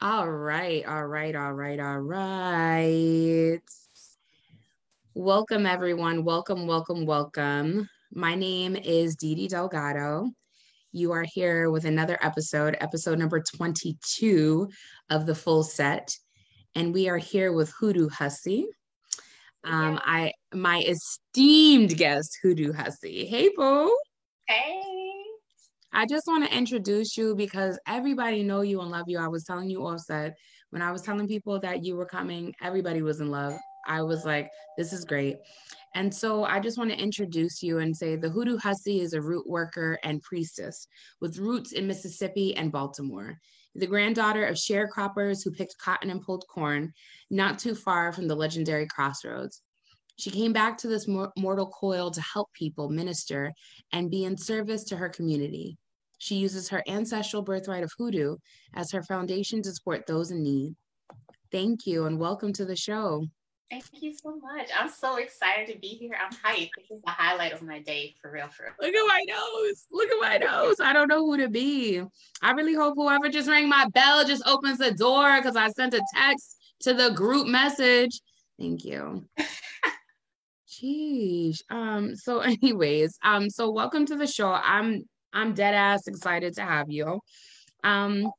All right, all right, all right, all right. Welcome, everyone. Welcome, welcome, welcome. My name is Didi Delgado. You are here with another episode, episode number 22 of the full set. And we are here with Hoodoo Hussy. Um, I my esteemed guest, Hoodoo Hussy. Hey, boo. Hey. I just want to introduce you because everybody know you and love you. I was telling you offset when I was telling people that you were coming, everybody was in love. I was like, this is great. And so I just want to introduce you and say the Hoodoo Hussy is a root worker and priestess with roots in Mississippi and Baltimore. The granddaughter of sharecroppers who picked cotton and pulled corn, not too far from the legendary crossroads. She came back to this mortal coil to help people minister and be in service to her community. She uses her ancestral birthright of hoodoo as her foundation to support those in need. Thank you and welcome to the show. Thank you so much. I'm so excited to be here. I'm hyped. This is the highlight of my day for real, for real. Look at my nose. Look at my nose. I don't know who to be. I really hope whoever just rang my bell just opens the door because I sent a text to the group message. Thank you. Jeez. Um, so anyways, um, so welcome to the show. I'm I'm dead ass excited to have you. Um,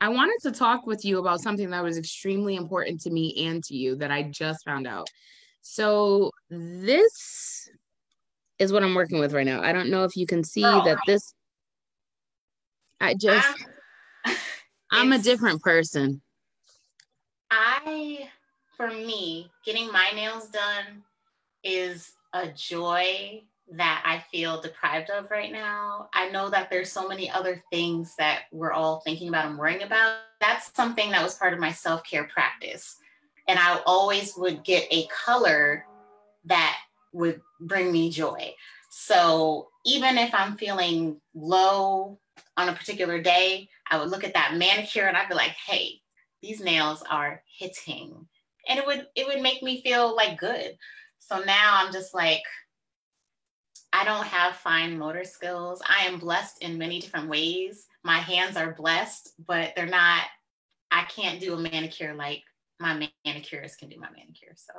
I wanted to talk with you about something that was extremely important to me and to you that I just found out. So this is what I'm working with right now. I don't know if you can see oh. that this I just I'm a different person. I for me, getting my nails done is a joy that I feel deprived of right now. I know that there's so many other things that we're all thinking about and worrying about. That's something that was part of my self care practice. And I always would get a color that would bring me joy. So even if I'm feeling low on a particular day, I would look at that manicure and I'd be like, hey, these nails are hitting. And it would it would make me feel like good. So now I'm just like, I don't have fine motor skills. I am blessed in many different ways. My hands are blessed, but they're not, I can't do a manicure like my manicurist can do my manicure. So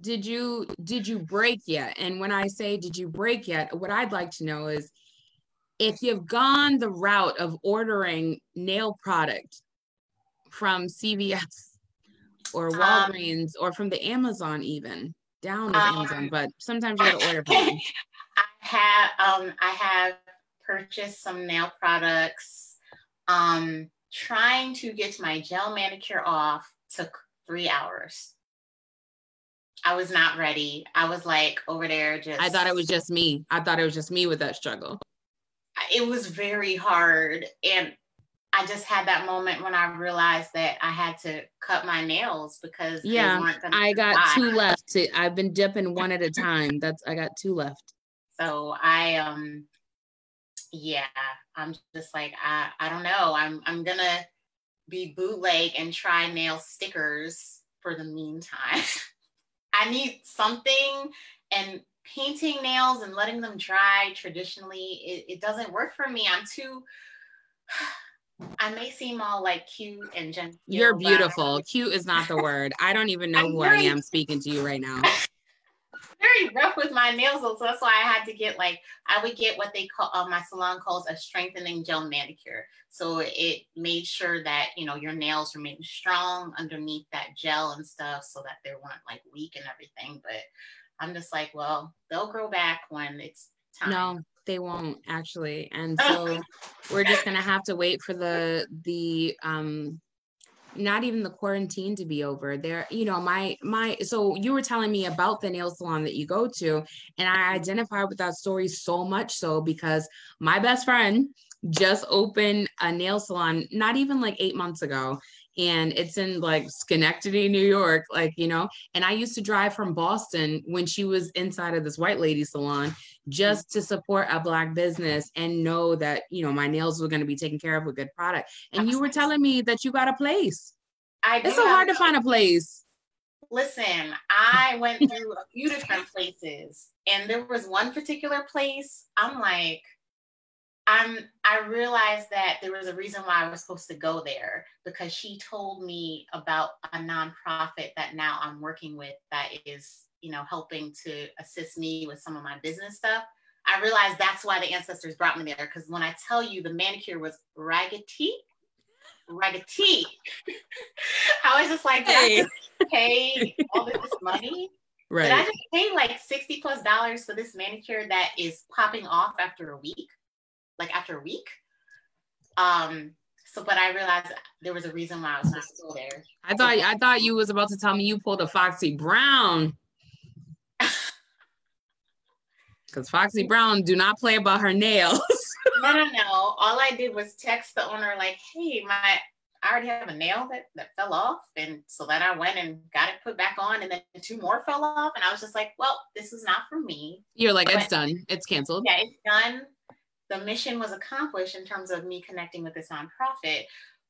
did you did you break yet? And when I say did you break yet, what I'd like to know is if you've gone the route of ordering nail product from CVS or um, Walgreens um, or from the Amazon even down with um, Amazon, but sometimes you gotta order from I have um I have purchased some nail products. Um trying to get my gel manicure off took three hours. I was not ready. I was like over there just I thought it was just me. I thought it was just me with that struggle. It was very hard. And I just had that moment when I realized that I had to cut my nails because yeah, I got two left. To, I've been dipping one at a time. That's I got two left. So I um, yeah, I'm just like I I don't know. I'm I'm gonna be bootleg and try nail stickers for the meantime. I need something and painting nails and letting them dry traditionally it, it doesn't work for me. I'm too I may seem all like cute and gentle. You're beautiful. Cute is not the word. I don't even know who very, I am speaking to you right now. Very rough with my nails, so that's why I had to get like I would get what they call uh, my salon calls a strengthening gel manicure. So it made sure that you know your nails remain strong underneath that gel and stuff, so that they weren't like weak and everything. But I'm just like, well, they'll grow back when it's time. No, they won't actually and so we're just gonna have to wait for the the um not even the quarantine to be over there you know my my so you were telling me about the nail salon that you go to and i identify with that story so much so because my best friend just opened a nail salon not even like eight months ago and it's in like Schenectady, New York, like, you know. And I used to drive from Boston when she was inside of this white lady salon just to support a black business and know that, you know, my nails were going to be taken care of with good product. And you were telling me that you got a place. I It's so hard to find a place. Listen, I went through a few different places and there was one particular place I'm like I'm I realized that there was a reason why I was supposed to go there because she told me about a nonprofit that now I'm working with that is, you know, helping to assist me with some of my business stuff. I realized that's why the ancestors brought me there because when I tell you the manicure was raggedy, raggedy, I was just like, hey. I just pay all this money? Right. Did I just pay like 60 plus dollars for this manicure that is popping off after a week? like after a week. Um, so but I realized there was a reason why I was go there. I thought I thought you was about to tell me you pulled a Foxy Brown. Because Foxy Brown do not play about her nails. no, no, no. All I did was text the owner like, hey, my I already have a nail that, that fell off. And so then I went and got it put back on and then two more fell off. And I was just like, well, this is not for me. You're like, but, it's done. It's canceled. Yeah, it's done the mission was accomplished in terms of me connecting with this nonprofit.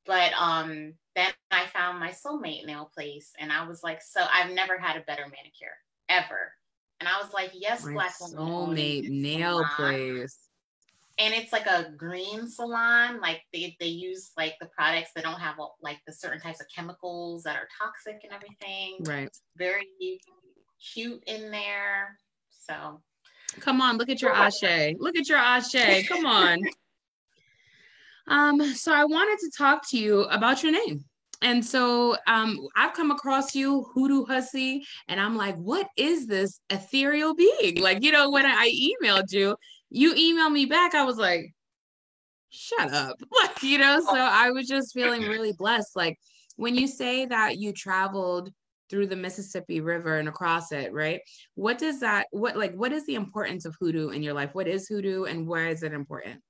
But um, then I found my soulmate nail place, and I was like, so I've never had a better manicure ever. And I was like, yes, my black soulmate nail salon. place. And it's like a green salon. Like they, they use like the products that don't have like the certain types of chemicals that are toxic and everything. Right. Very cute in there. So Come on, look at your ashe. Look at your ashe. Come on. um, so I wanted to talk to you about your name. And so um, I've come across you, Hoodoo Hussy, and I'm like, what is this ethereal being? Like, you know, when I emailed you, you emailed me back, I was like, shut up. Like, you know, so I was just feeling really blessed. Like when you say that you traveled through the Mississippi River and across it, right? What does that what like what is the importance of hoodoo in your life? What is hoodoo and why is it important?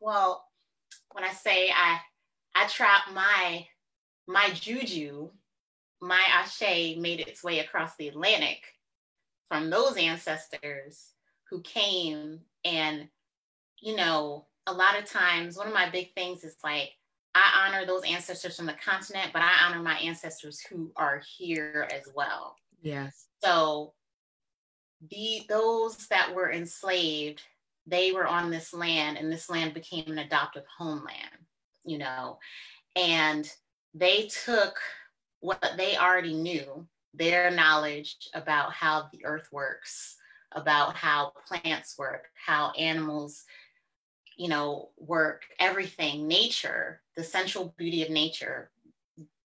Well, when I say I I trap my my juju, my ashe made its way across the Atlantic from those ancestors who came and you know, a lot of times one of my big things is like I honor those ancestors from the continent, but I honor my ancestors who are here as well. Yes. So the those that were enslaved, they were on this land and this land became an adoptive homeland, you know. And they took what they already knew, their knowledge about how the earth works, about how plants work, how animals you know, work, everything, nature, the central beauty of nature,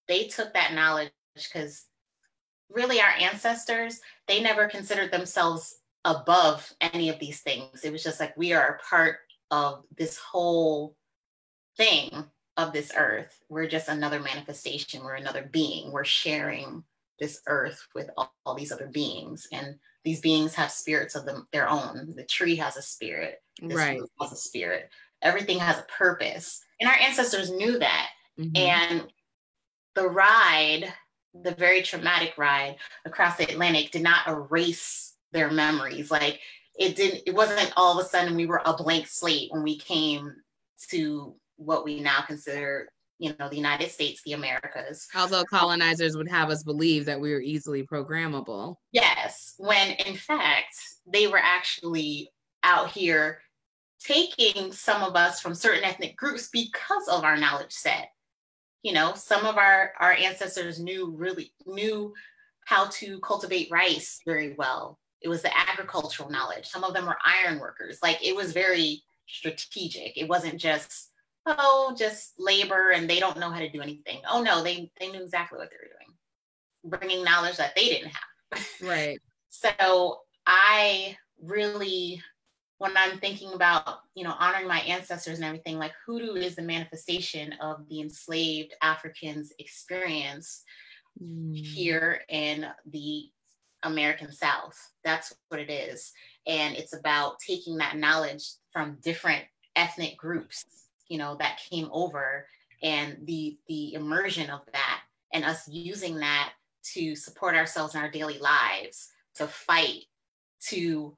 they took that knowledge because really our ancestors, they never considered themselves above any of these things. It was just like we are a part of this whole thing of this earth. We're just another manifestation, we're another being, we're sharing this earth with all, all these other beings. And these beings have spirits of them, their own. The tree has a spirit, this right. has a spirit. Everything has a purpose. And our ancestors knew that. Mm-hmm. And the ride, the very traumatic ride across the Atlantic, did not erase their memories. Like it didn't, it wasn't all of a sudden we were a blank slate when we came to what we now consider you know the united states the americas although um, colonizers would have us believe that we were easily programmable yes when in fact they were actually out here taking some of us from certain ethnic groups because of our knowledge set. You know, some of our, our ancestors knew really knew how to cultivate rice very well. It was the agricultural knowledge. Some of them were iron workers. Like it was very strategic. It wasn't just, oh, just labor and they don't know how to do anything. Oh no, they, they knew exactly what they were doing, bringing knowledge that they didn't have. Right. so I really when I'm thinking about, you know, honoring my ancestors and everything, like hoodoo is the manifestation of the enslaved Africans' experience mm. here in the American South. That's what it is. And it's about taking that knowledge from different ethnic groups, you know, that came over and the the immersion of that and us using that to support ourselves in our daily lives, to fight, to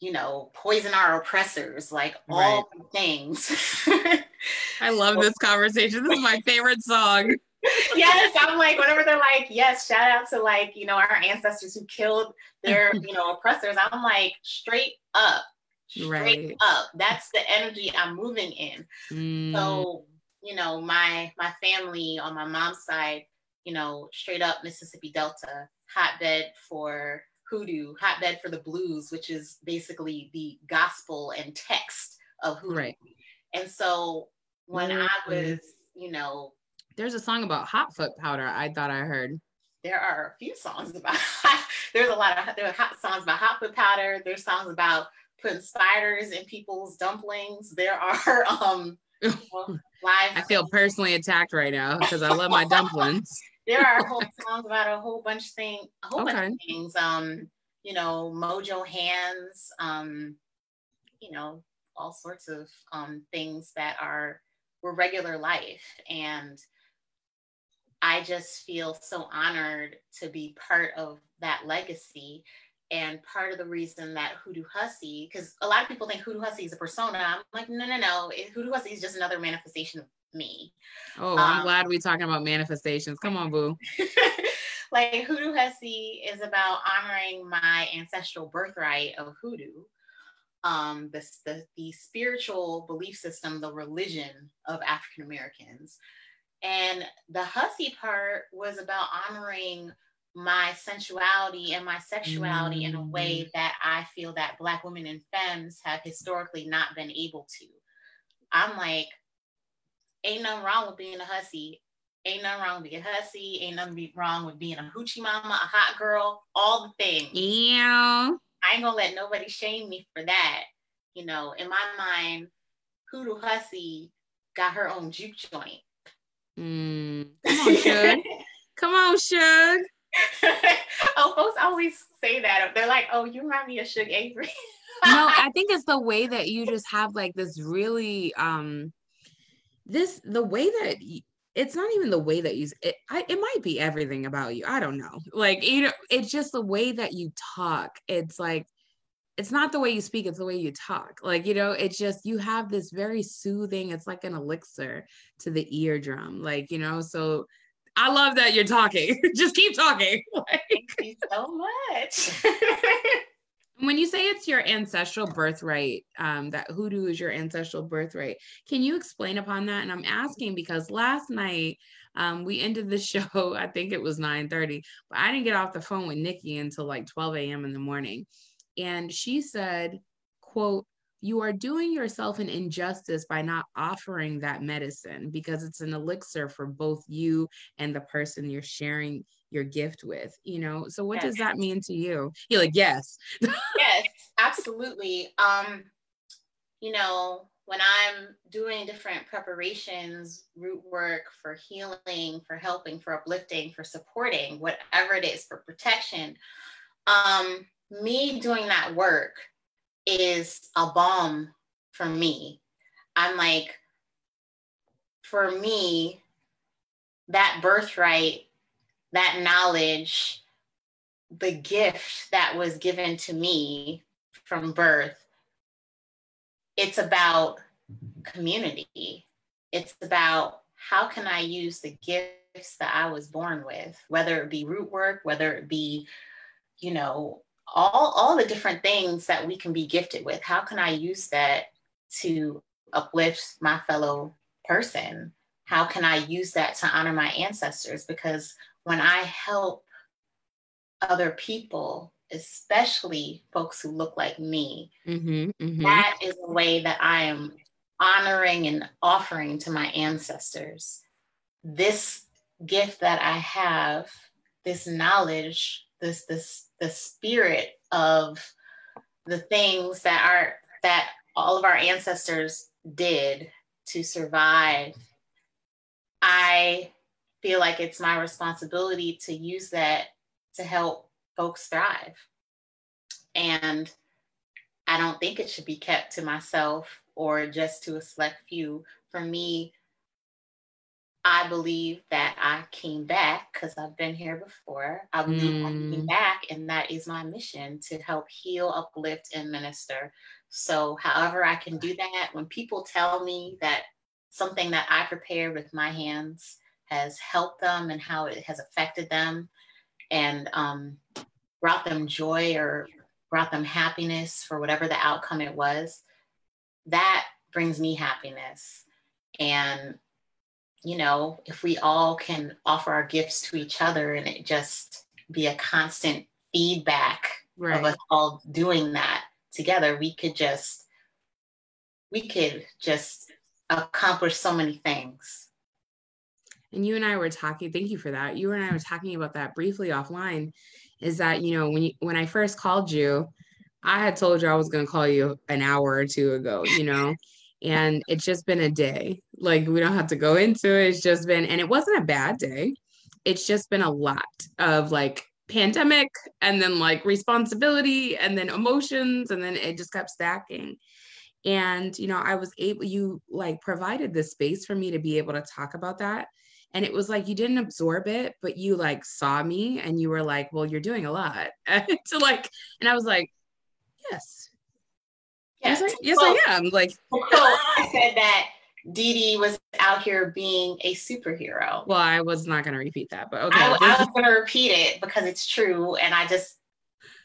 you know, poison our oppressors, like all right. things. I love this conversation. This is my favorite song. yes, I'm like, whenever they're like, yes, shout out to like, you know, our ancestors who killed their, you know, oppressors. I'm like, straight up, straight right. up. That's the energy I'm moving in. Mm. So, you know, my my family on my mom's side, you know, straight up Mississippi Delta, hotbed for hoodoo, hotbed for the blues, which is basically the gospel and text of hoodoo. Right. And so when mm. I was, you know, there's a song about hot foot powder I thought I heard. There are a few songs about there's a lot of there are hot songs about hot foot powder. There's songs about putting spiders in people's dumplings. There are um live I feel personally attacked right now because I love my dumplings. there are whole songs about a whole bunch of things, a whole okay. bunch of things. Um, you know, Mojo Hands, um, you know, all sorts of um things that are were regular life. And I just feel so honored to be part of that legacy. And part of the reason that Hoodoo Hussy, because a lot of people think Hoodoo Hussy is a persona. I'm like, no, no, no. Hoodoo Hussy is just another manifestation of me. Oh, I'm um, glad we're talking about manifestations. Come on, boo. like Hoodoo Hussy is about honoring my ancestral birthright of hoodoo. Um, the, the, the spiritual belief system, the religion of African Americans. And the hussy part was about honoring my sensuality and my sexuality mm. in a way mm. that I feel that Black women and femmes have historically not been able to. I'm like, ain't nothing wrong with being a hussy. Ain't nothing wrong with being a hussy. Ain't nothing wrong with being a hoochie mama, a hot girl, all the things. Yeah. I ain't gonna let nobody shame me for that. You know, in my mind, Hoodoo Hussy got her own juke joint. Mm. Come on, Shug. Come on, Shug. oh, folks always say that. They're like, "Oh, you remind me of Shug Avery." no, I think it's the way that you just have like this really um this the way that it's not even the way that you it, I, it might be everything about you i don't know like you know it's just the way that you talk it's like it's not the way you speak it's the way you talk like you know it's just you have this very soothing it's like an elixir to the eardrum like you know so i love that you're talking. Just keep talking. Like, thank you so much. When you say it's your ancestral birthright um, that hoodoo is your ancestral birthright can you explain upon that? And i'm asking because last night um, we ended the show i think it was 9 30 but i didn't get off the phone with nikki until like 12 a.m in the morning. And she said, quote, you are doing yourself an injustice by not offering that medicine because it's an elixir for both you and the person you're sharing your gift with you know? So what yes. does that mean to you? You're like yes. Yes absolutely. Um you know when i'm doing different preparations root work for healing for helping for uplifting for supporting whatever it is for protection um me doing that work is a balm for me. I'm like, for me, that birthright, that knowledge, the gift that was given to me from birth, it's about community. It's about how can I use the gifts that I was born with, whether it be root work, whether it be, you know, all all the different things that we can be gifted with. How can i use that to uplift my fellow person? How can i use that to honor my ancestors? Because when i help other people especially folks who look like me mm-hmm, mm-hmm. That is a way that i am honoring and offering to my ancestors. This gift that i have this knowledge this this the spirit of the things that are that all of our ancestors did to survive. I feel like it's my responsibility to use that to help folks thrive. And i don't think it should be kept to myself or just to a select few. For me I believe that I came back because I've been here before. I believe mm. I came mm. back, and that is my mission to help heal, uplift, and minister. So, however, I can do that, when people tell me that something that I prepared with my hands has helped them and how it has affected them and um, brought them joy or brought them happiness for whatever the outcome it was, that brings me happiness. And, you know, if we all can offer our gifts to each other and it just be a constant feedback right. of us all doing that together, we could just, we could just accomplish so many things. And you and I were talking, thank you for that. You and I were talking about that briefly offline. Is that, you know, when you when I first called you, I had told you I was gonna call you an hour or two ago, you know, and it's just been a day. Like we don't have to go into it. It's just been, and it wasn't a bad day. It's just been a lot of like pandemic and then like responsibility and then emotions and then it just kept stacking and you know i was able you like provided the space for me to be able to talk about that and it was like you didn't absorb it but you like saw me and you were like well you're doing a lot to like and i was like yes yes, I, yes I am like i said that Didi was out here being a superhero. Well, I was not going to repeat that, but okay. I, I was going to repeat it because it's true, and I just,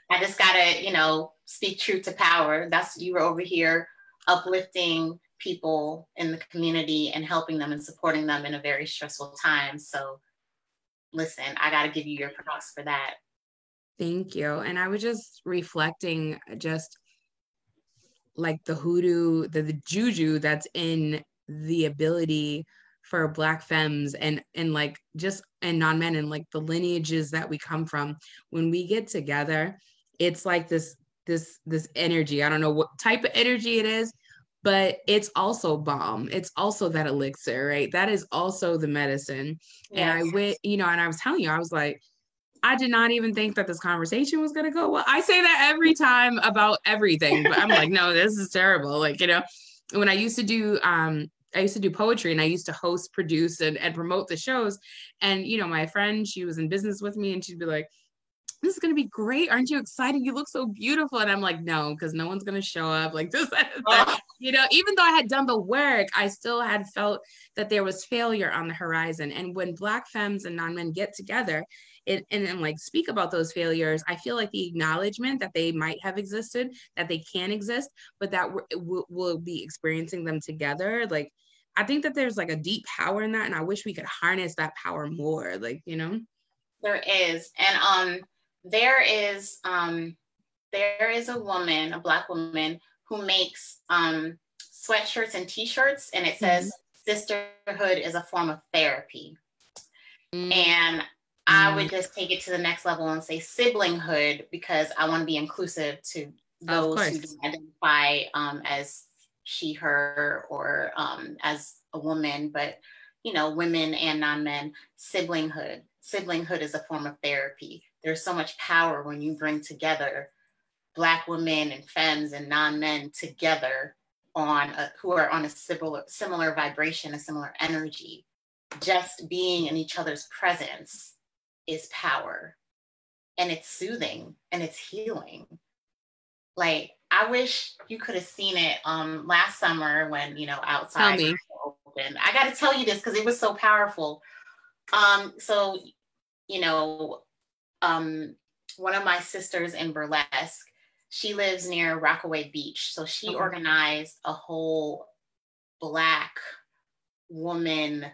I just gotta, you know, speak truth to power. That's you were over here uplifting people in the community and helping them and supporting them in a very stressful time. So listen, I got to give you your props for that. Thank you. And I was just reflecting just like the hoodoo, the, the juju that's in the ability for black femmes and and like just and non-men and like the lineages that we come from when we get together it's like this this this energy. I don't know what type of energy it is, but it's also balm. It's also that elixir, right? That is also the medicine. Yes. And I went, you know, and I was telling you, I was like, I did not even think that this conversation was going to go well. I say that every time about everything, but I'm like, no, this is terrible. Like, you know, when I used to do, um, I used to do poetry and I used to host, produce, and, and promote the shows. And, you know, my friend, she was in business with me and she'd be like, this is going to be great. Aren't you excited? You look so beautiful. And I'm like, no, because no one's going to show up like this. That, you know, even though I had done the work, I still had felt that there was failure on the horizon. And when Black femmes and non men get together it, and then like speak about those failures, I feel like the acknowledgement that they might have existed, that they can exist, but that we'll, we'll be experiencing them together. Like, I think that there's like a deep power in that. And I wish we could harness that power more. Like, you know? There is. And, um, there is um, there is a woman, a black woman, who makes um, sweatshirts and t-shirts, and it says mm-hmm. sisterhood is a form of therapy. Mm-hmm. And I would mm. just take it to the next level and say siblinghood because I want to be inclusive to those who identify um, as she, her, or um, as a woman, but you know, women and non-men, siblinghood. Siblinghood is a form of therapy there's so much power when you bring together black women and femmes and non-men together on a, who are on a similar similar vibration a similar energy just being in each other's presence is power and it's soothing and it's healing like i wish you could have seen it um last summer when you know outside open i got to tell you this because it was so powerful um so you know um, one of my sisters in burlesque, she lives near Rockaway Beach. So she okay. organized a whole Black woman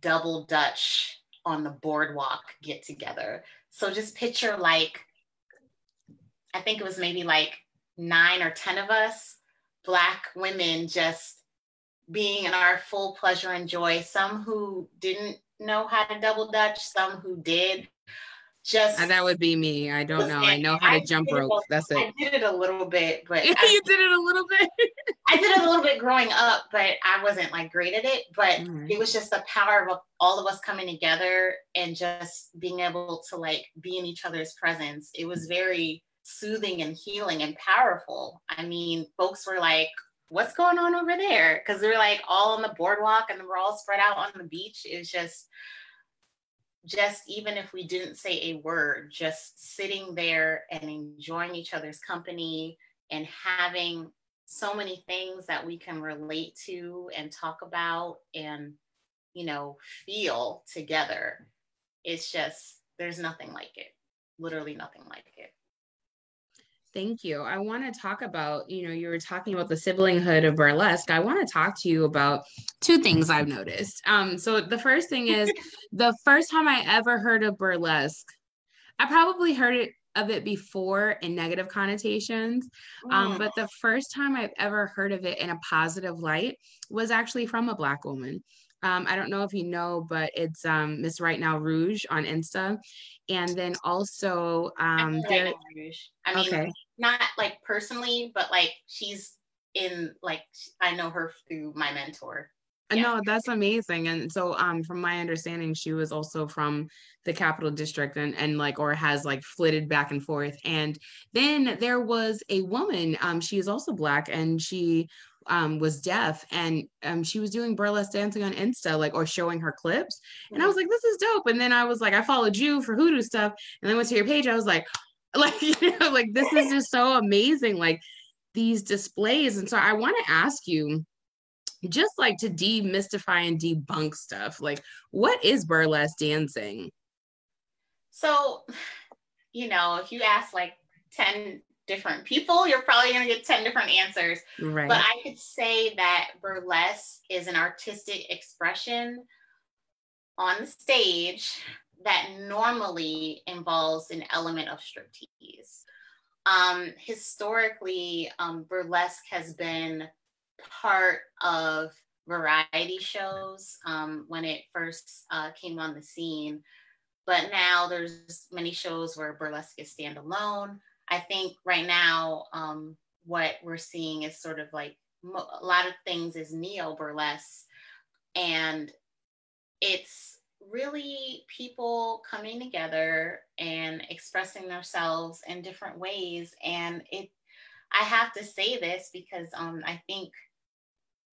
double Dutch on the boardwalk get together. So just picture like, I think it was maybe like nine or 10 of us, Black women just being in our full pleasure and joy. Some who didn't know how to double Dutch, some who did, just and that would be me. I don't know. I know how to I jump rope. A, That's it. I did it a little bit, but you I, did it a little bit. I did it a little bit growing up, but I wasn't like great at it. But mm-hmm. it was just the power of all of us coming together and just being able to like be in each other's presence. It was very soothing and healing and powerful. I mean, folks were like, "What's going on over there?" Because they're like all on the boardwalk and we're all spread out on the beach. It was just just even if we didn't say a word, just sitting there and enjoying each other's company and having so many things that we can relate to and talk about and, you know, feel together. It's just, there's nothing like it. Literally nothing like it. Thank you. I want to talk about, you know, you were talking about the siblinghood of burlesque. I want to talk to you about two things I've noticed. Um, so the first thing is the first time I ever heard of burlesque, I probably heard it of it before in negative connotations. Um, mm. but the first time I've ever heard of it in a positive light was actually from a black woman. Um, I don't know if you know, but it's um, Miss Right Now Rouge on Insta. And then also, um, there. I mean, okay. Not like personally, but like she's in like I know her through my mentor. Yeah. No, that's amazing. And so um from my understanding, she was also from the capital district and and like or has like flitted back and forth. And then there was a woman, um, she is also black and she um was deaf and um she was doing burlesque dancing on Insta, like or showing her clips. And I was like, this is dope. And then I was like, I followed you for hoodoo stuff. And then went to your page, I was like, like, you know, like this is just so amazing. Like these displays. And so I want to ask you just like to demystify and debunk stuff. Like, what is burlesque dancing? So, you know, if you ask like 10 different people, you're probably going to get 10 different answers. Right. But I could say that burlesque is an artistic expression on the stage that normally involves an element of striptease. Um, historically, um, burlesque has been part of variety shows um, when it first uh, came on the scene. But now there's many shows where burlesque is standalone. I think right now um, what we're seeing is sort of like a lot of things is neo burlesque, and it's really people coming together and expressing themselves in different ways. And it, I have to say this because um, I think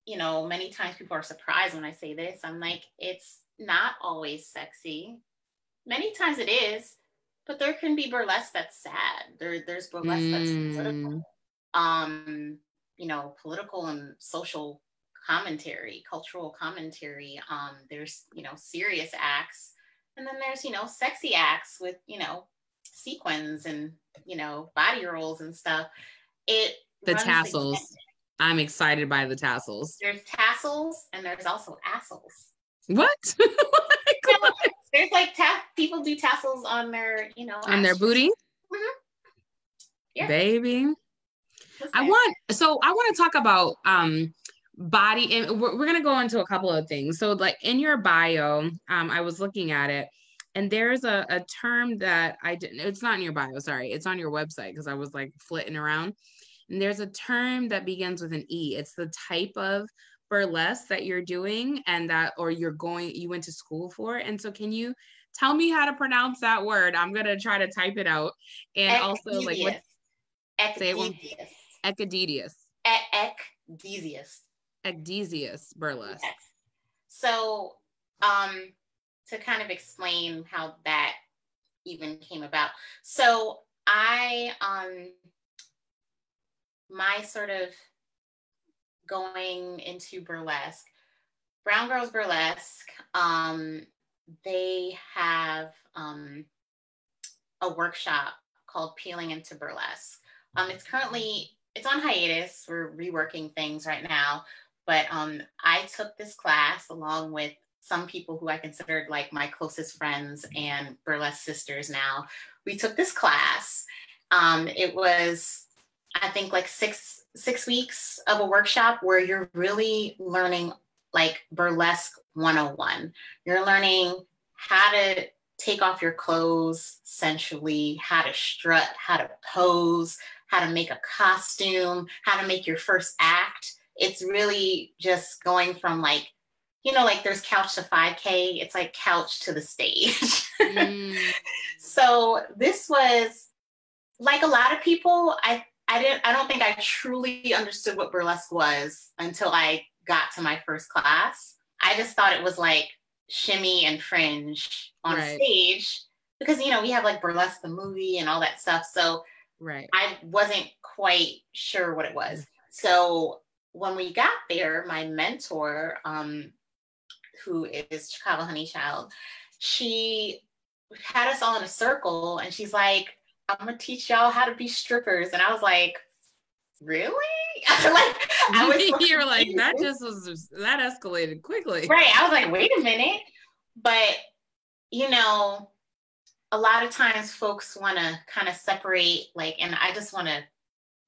you know, many times people are surprised when I say this. I'm like, it's not always sexy. Many times it is, but there can be burlesque that's sad. There, there's burlesque mm. that's political. Um, you know, political and social commentary, cultural commentary. Um, there's, you know, serious acts. And then there's, you know, sexy acts with, you know, sequins and, you know, body rolls and stuff. It the tassels. I'm excited by the tassels. There's tassels and there's also assholes. What? there's like ta- people do tassels on their, you know, on their booty. Mm-hmm. Yeah. Baby. I want so I want to talk about um body and we're, we're gonna go into a couple of things. So like in your bio, um, I was looking at it and there's a, a term that I didn't it's not in your bio, sorry, it's on your website because I was like flitting around. And there's a term that begins with an E. It's the type of burlesque that you're doing and that, or you're going, you went to school for. And so, can you tell me how to pronounce that word? I'm going to try to type it out. And also, like, what? Say it one. Ecadesius. Ecdysiast. Burlesque. Yes. So, um, to kind of explain how that even came about. So I um my sort of going into burlesque, Brown Girls Burlesque, um, they have um, a workshop called Peeling into Burlesque. Um, it's currently it's on hiatus. We're reworking things right now, but um, I took this class along with some people who I considered like my closest friends and burlesque sisters. Now we took this class. Um, it was I think like six six weeks of a workshop where you're really learning like burlesque 101. You're learning how to take off your clothes sensually, how to strut, how to pose, how to make a costume, how to make your first act. It's really just going from like, you know, like there's couch to 5K, it's like couch to the stage. mm. So this was like a lot of people, I I didn't I don't think I truly understood what burlesque was until I got to my first class. I just thought it was like shimmy and fringe on right. stage because you know we have like burlesque the movie and all that stuff. So right. I wasn't quite sure what it was. So when we got there, my mentor, um, who is Chicava HoneyChild, she had us all in a circle and she's like, I'm gonna teach y'all how to be strippers. And I was like, really? like I was You're like, that just was that escalated quickly. Right. I was like, wait a minute. But you know, a lot of times folks want to kind of separate, like, and I just want to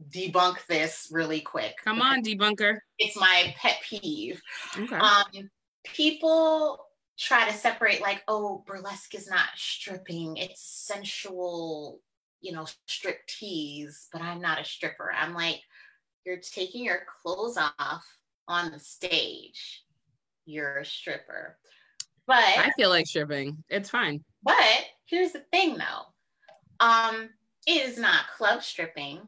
debunk this really quick. Come on, debunker. It's my pet peeve. Okay. Um, people try to separate, like, oh, burlesque is not stripping, it's sensual, you know, strip tease, but I'm not a stripper. I'm like, you're taking your clothes off on the stage. You're a stripper. But I feel like stripping. It's fine. But here's the thing though. Um, it is not club stripping.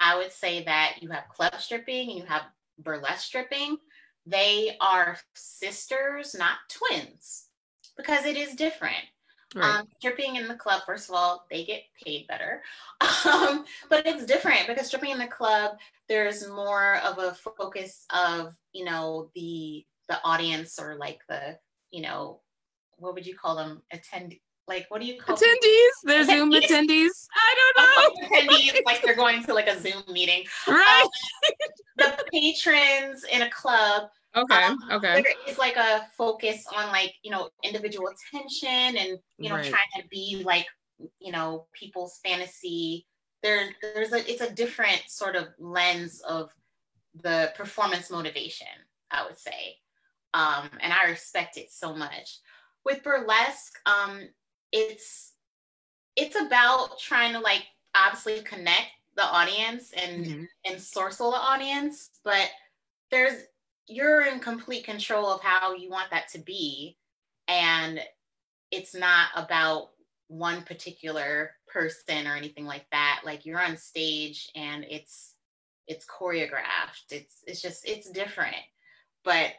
I would say that you have club stripping and you have burlesque stripping. They are sisters, not twins, because it is different. Right. Um, stripping in the club, first of all, they get paid better. Um, but it's different because stripping in the club, there's more of a focus of, you know, the the audience or like the, you know, what would you call them? Attend like what do you call attendees? They're Zoom attendees. I don't know. attendees like they're going to like a Zoom meeting. Right. Um, the patrons in a club Okay. Um, okay. There is like a focus on like, you know, individual attention and, you know, right. trying to be like, you know, people's fantasy. There, there's a, it's a different sort of lens of the performance motivation, I would say. Um, and I respect it so much. With burlesque, um, it's, it's about trying to like obviously connect the audience and, mm-hmm. and sorcel the audience, but there's you're in complete control of how you want that to be. And it's not about one particular person or anything like that. Like you're on stage and it's it's choreographed. It's it's just it's different. But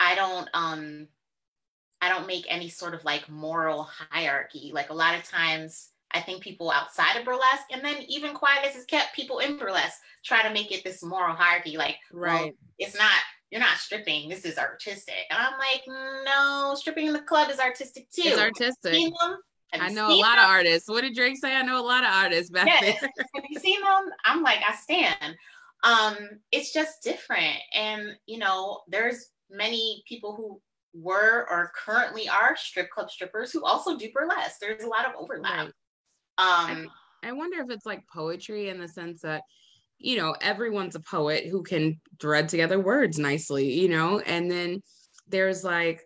i don't um i don't make any sort of like moral hierarchy like a lot of times I think people outside of burlesque, and then even quiet as it's kept, people in burlesque try to make it this moral hierarchy. Like, right, well, it's not. You're not stripping. This is artistic. And I'm like, no, stripping in the club is artistic too. It's artistic. I know a lot them? of artists. What did Drake say? I know a lot of artists back yes. there. Have you seen them? I'm like, I stand. Um, it's just different. And you know, there's many people who were or currently are strip club strippers who also do burlesque. There's a lot of overlap. Right. Um, I, I wonder if it's like poetry in the sense that you know everyone's a poet who can thread together words nicely you know and then there's like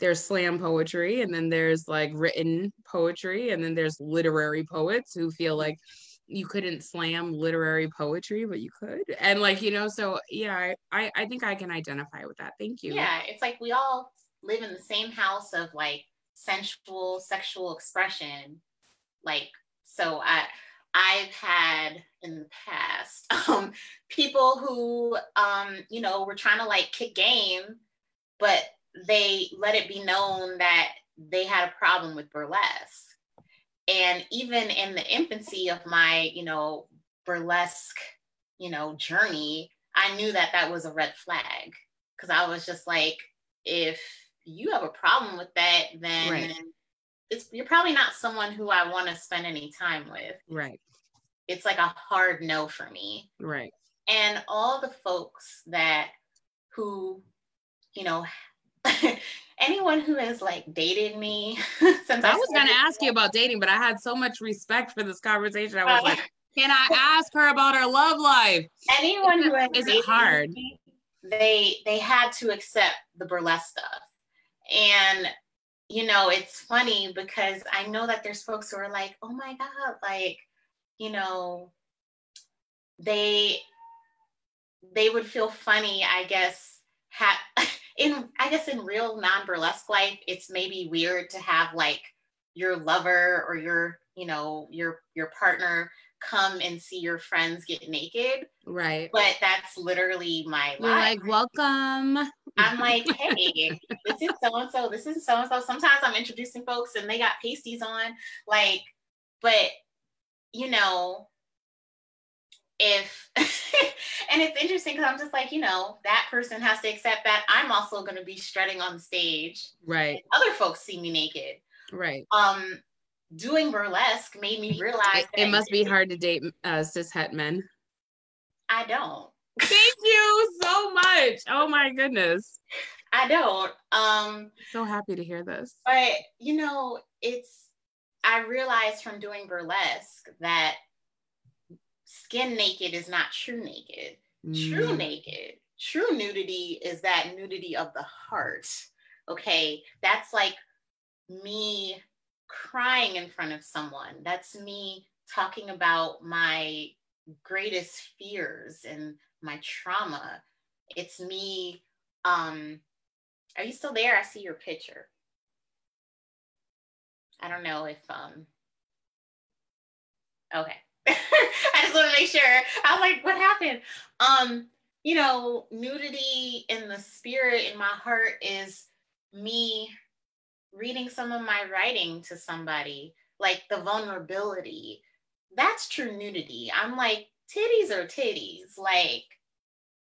there's slam poetry and then there's like written poetry and then there's literary poets who feel like you couldn't slam literary poetry but you could and like you know so yeah i i think i can identify with that thank you yeah it's like we all live in the same house of like sensual sexual expression like so I I've had in the past um, people who um, you know were trying to like kick game, but they let it be known that they had a problem with burlesque. And even in the infancy of my, you know, burlesque, you know, journey, I knew that that was a red flag because I was just like, if you have a problem with that, then right it's you're probably not someone who I want to spend any time with. Right. It's like a hard no for me. Right. And all the folks that who, you know, anyone who has like dated me since I, I was gonna ask you about dating, but I had so much respect for this conversation. I was uh, like, can I ask her about her love life? Anyone who has is it hard? Me, they they had to accept the burlesque stuff. And you know, it's funny because I know that there's folks who are like, oh my God, like, you know, they they would feel funny, I guess, ha- in I guess in real non-burlesque life, it's maybe weird to have like your lover or your, you know, your your partner come and see your friends get naked. Right. But that's literally my You're life. like, welcome. I'm like, hey, this is so and so, this is so and so. Sometimes I'm introducing folks and they got pasties on. Like, but you know, if and it's interesting because I'm just like, you know, that person has to accept that I'm also gonna be strutting on the stage. Right. Other folks see me naked. Right. Um, doing burlesque made me realize it, must be hard to date uh, cis het men. I don't. Thank you so much. Oh my goodness. I don't. Um so happy to hear this. But you know, it's I realized from doing burlesque that skin naked is not true naked. Mm. True naked, true nudity is that nudity of the heart. Okay, that's like me crying in front of someone. That's me talking about my greatest fears and my trauma. It's me. Um, are you still there? I see your picture. I don't know if um okay. I just want to make sure. I was like, what happened? Um, you know, nudity in the spirit in my heart is me reading some of my writing to somebody, like the vulnerability. That's true nudity. I'm like, titties are titties, like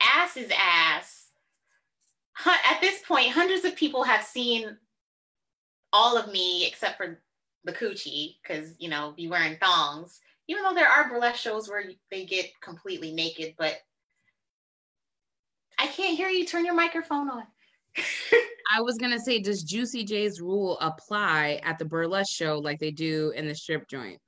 ass is ass. At this point, hundreds of people have seen all of me except for the coochie, because you know, be wearing thongs. Even though there are burlesque shows where they get completely naked, but I can't hear you. Turn your microphone on. I was gonna say, does Juicy J's rule apply at the burlesque show like they do in the strip joint?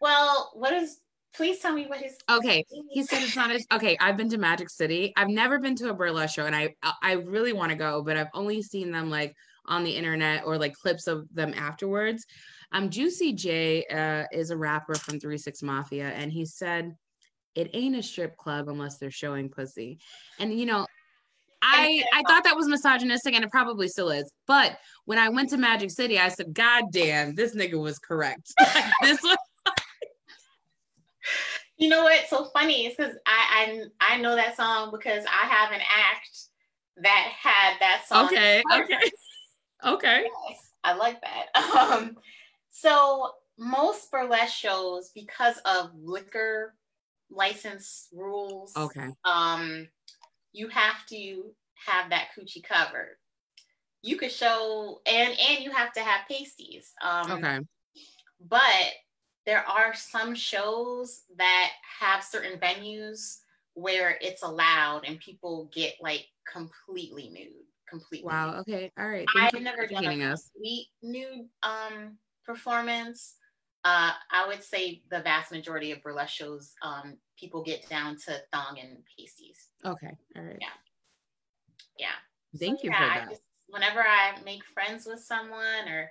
Well, what is please tell me what his okay he said it's not as okay i've been to magic city. I've never been to a burlesque show and i i really want to go but i've only seen them like on the internet or like clips of them afterwards. Um juicy j uh, is a rapper from Three Six Mafia and he said it ain't a strip club unless they're showing pussy. And you know I I thought that was misogynistic and it probably still is. But when I went to Magic City, I said, God damn, this nigga was correct. this was you know what's so funny is because I, I I know that song because I have an act that had that song. Okay. Okay. Okay. Yes, I like that. Um, so most burlesque shows, because of liquor license rules, okay, um, you have to have that coochie covered. You could show and and you have to have pasties. Um, okay. But there are some shows that have certain venues where it's allowed and people get like completely nude completely wow okay all right Thank i've never done a complete nude um performance uh i would say the vast majority of burlesque shows um people get down to thong and pasties. Okay all right. Yeah. Yeah. Thank so, you yeah, for that. just, whenever i make friends with someone or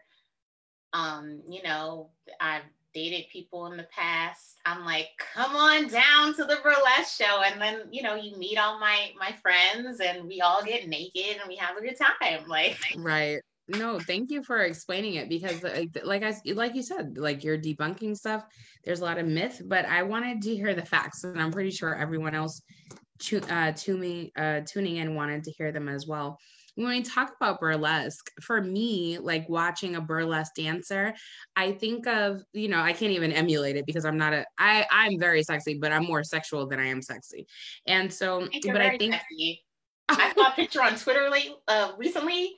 um you know i've dated people in the past i'm like come on down to the burlesque show and then you know you meet all my my friends and we all get naked and we have a good time like right no thank you for explaining it because like i like you said like you're debunking stuff there's a lot of myth but i wanted to hear the facts and i'm pretty sure everyone else uh, tuning uh, tuning in wanted to hear them as well when we talk about burlesque, for me, like watching a burlesque dancer, I think of, you know, I can't even emulate it because I'm not a I I'm very sexy, but I'm more sexual than I am sexy. And so but I think sexy. I saw a picture on Twitter late uh recently.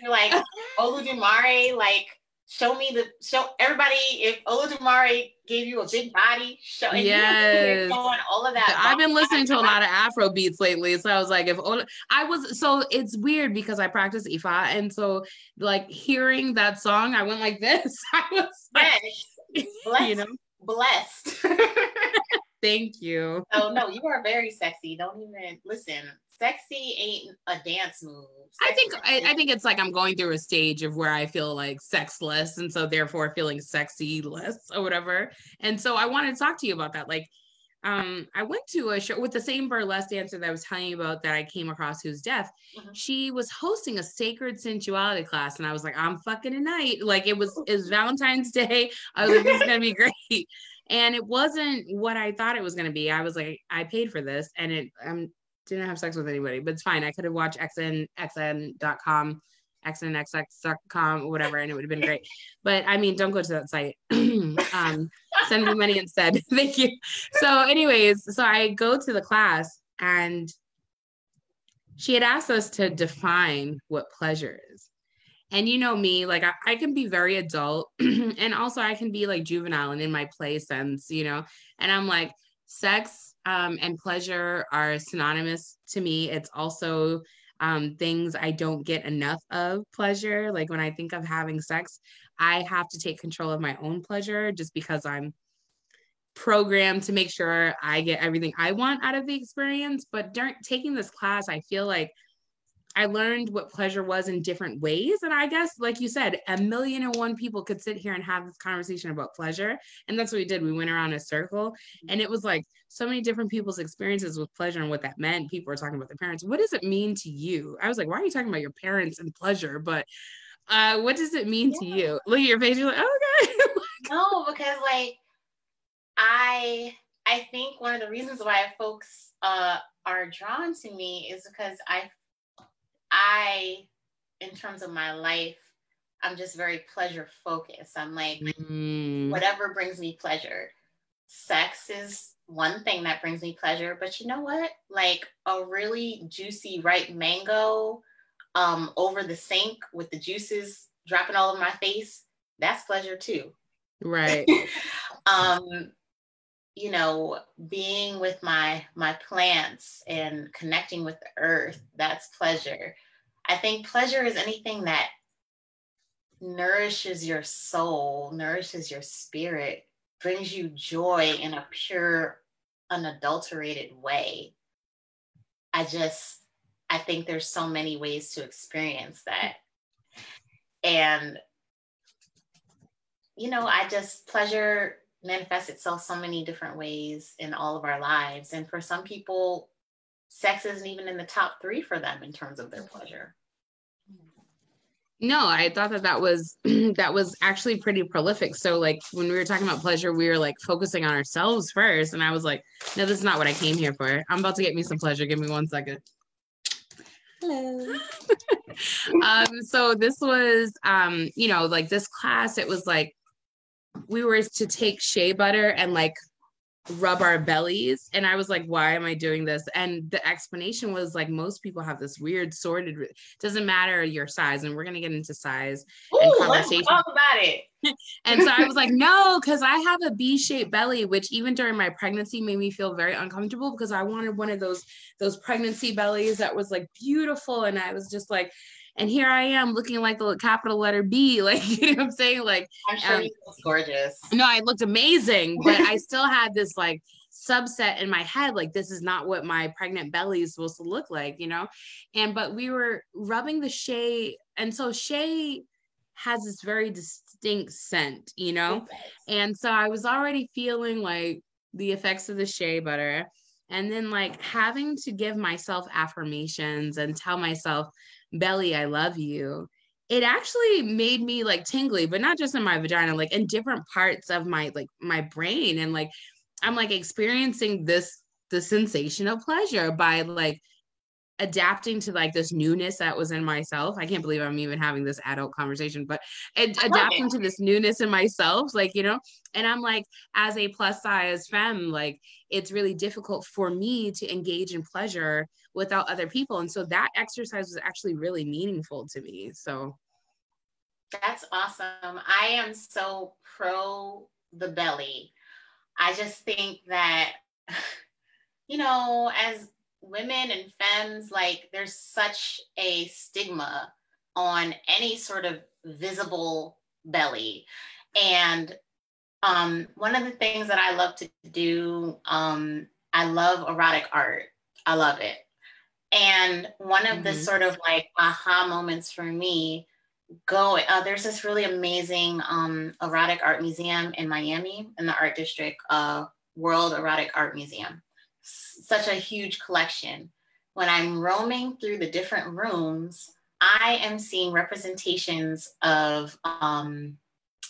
You're like Olodumare, like show me the show everybody if Olodumare gave you a big body, show yes. showing all of that. I've been listening to a lot of Afro beats lately. So I was like, if Ola, I was so it's weird because I practice Ifa. And so like hearing that song, I went like this. I was like, yes. blessed. You know? Blessed. Thank you. Oh no, you are very sexy. Don't even listen sexy ain't a dance move. Sexy I think I, I, think it's like I'm going through a stage of where I feel like sexless, and so therefore feeling sexy less or whatever. And so I wanted to talk to you about that. Like, um, I went to a show with the same burlesque dancer that I was telling you about that I came across who's deaf. Mm-hmm. She was hosting a sacred sensuality class, and I was like, I'm fucking tonight. Like it was was Valentine's Day. I was like, this is gonna be great. And it wasn't what I thought it was gonna be. I was like, I paid for this, and it um didn't have sex with anybody, but it's fine. I could have watched xn xn.com, xnxx.com, whatever, and it would have been great. But I mean, don't go to that site. um, send me money instead. Thank you. So, anyways, so I go to the class and she had asked us to define what pleasure is. and you know me like I, I can be very adult and also i can be like juvenile and in my play sense you know and i'm like sex um, and pleasure are synonymous to me. It's also um, things i don't get enough of pleasure. Like when i think of having sex i have to take control of my own pleasure just because i'm programmed to make sure i get everything i want out of the experience. But during taking this class i feel like I learned what pleasure was in different ways. And I guess, like you said, a million and one people could sit here and have this conversation about pleasure. And that's what we did. We went around a circle and it was like so many different people's experiences with pleasure and what that meant. People were talking about their parents. What does it mean to you? I was like, why are you talking about your parents and pleasure? But uh, what does it mean yeah. to you? Look at your face. You're like, oh, okay. no, because like I I think one of the reasons why folks uh, are drawn to me is because I I, in terms of my life, I'm just very pleasure focused. I'm like, mm. whatever brings me pleasure. Sex is one thing that brings me pleasure, but you know what? Like a really juicy ripe mango um, over the sink with the juices dropping all over my face, that's pleasure too. Right. um, you know, being with my my plants and connecting with the earth, that's pleasure. I think pleasure is anything that nourishes your soul, nourishes your spirit, brings you joy in a pure, unadulterated way. I just, I think there's so many ways to experience that. And, you know, I just, pleasure manifests itself so many different ways in all of our lives. And for some people, sex isn't even in the top three for them in terms of their pleasure. No, I thought that that was that was actually pretty prolific. So like when we were talking about pleasure, we were like focusing on ourselves first, and I was like, no, this is not what I came here for. I'm about to get me some pleasure. Give me one second. Hello. um, so this was um, you know, like this class, it was like we were to take shea butter and like rub our bellies. And i was like why am i doing this? And the explanation was like most people have this weird sorted doesn't matter your size and we're going to get into size Ooh, and conversation. let's talk about it. And so i was like no because i have a b-shaped belly which even during my pregnancy made me feel very uncomfortable because i wanted one of those those pregnancy bellies that was like beautiful. And i was just like and here I am looking like the capital letter B. Like, you know what I'm saying? Like, I'm sure um, you look gorgeous. No, I looked amazing, but I still had this like subset in my head like this is not what my pregnant belly is supposed to look like you know and but we were rubbing the shea and so shea has this very distinct scent you know and so i was already feeling like the effects of the shea butter and then like having to give myself affirmations and tell myself belly i love you. It actually made me like tingly but not just in my vagina like in different parts of my like my brain. And like i'm like experiencing this the sensation of pleasure by like adapting to like this newness that was in myself. I can't believe I'm even having this adult conversation, but ad- adapting to this newness in myself, like, you know, and I'm like, as a plus size femme, like, it's really difficult for me to engage in pleasure without other people. And so that exercise was actually really meaningful to me. So that's awesome. I am so pro the belly. I just think that, you know, as women and femmes, like there's such a stigma on any sort of visible belly. And um, one of the things that I love to do, um, I love erotic art. I love it. And one of mm-hmm. the sort of like aha moments for me go uh, there's this really amazing um, erotic art museum in miami in the art district uh, world erotic art museum such a huge collection. When I'm roaming through the different rooms, I am seeing representations of um,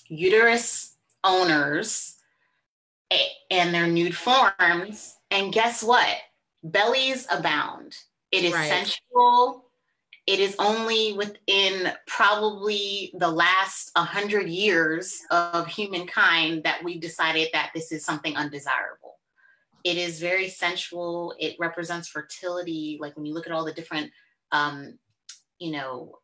uterus owners and their nude forms. And guess what? Bellies abound. It is right. sensual. It is only within probably the last 100 years of humankind that we decided that this is something undesirable it is very sensual. It represents fertility. Like when you look at all the different, um, you know,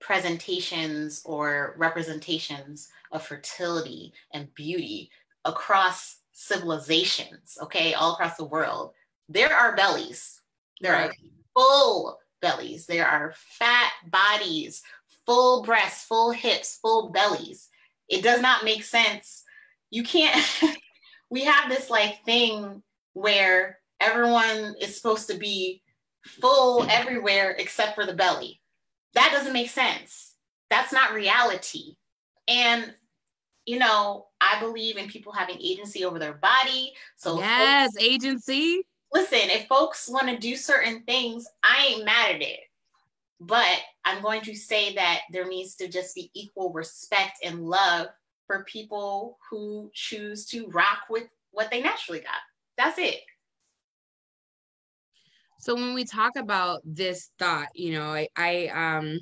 presentations or representations of fertility and beauty across civilizations, okay, all across the world, there are bellies. There right. are full bellies. There are fat bodies, full breasts, full hips, full bellies. It does not make sense. You can't, we have this like thing where everyone is supposed to be full everywhere except for the belly. That doesn't make sense. That's not reality. And, you know, I believe in people having agency over their body. So, yes, folks, agency. Listen, if folks want to do certain things, I ain't mad at it. But I'm going to say that there needs to just be equal respect and love for people who choose to rock with what they naturally got. That's it. So when we talk about this thought, you know, I, I um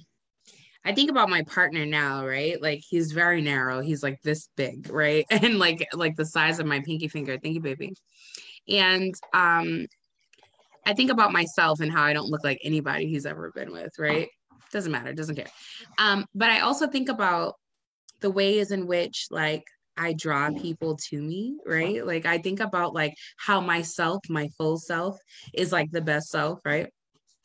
I think about my partner now, right? Like he's very narrow. He's like this big, right? And like like the size of my pinky finger. Thank you, baby. And um I think about myself and how I don't look like anybody he's ever been with, right? Doesn't matter, doesn't care. Um, but I also think about the ways in which like I draw people to me, right? Like I think about like how myself, my full self is like the best self, right?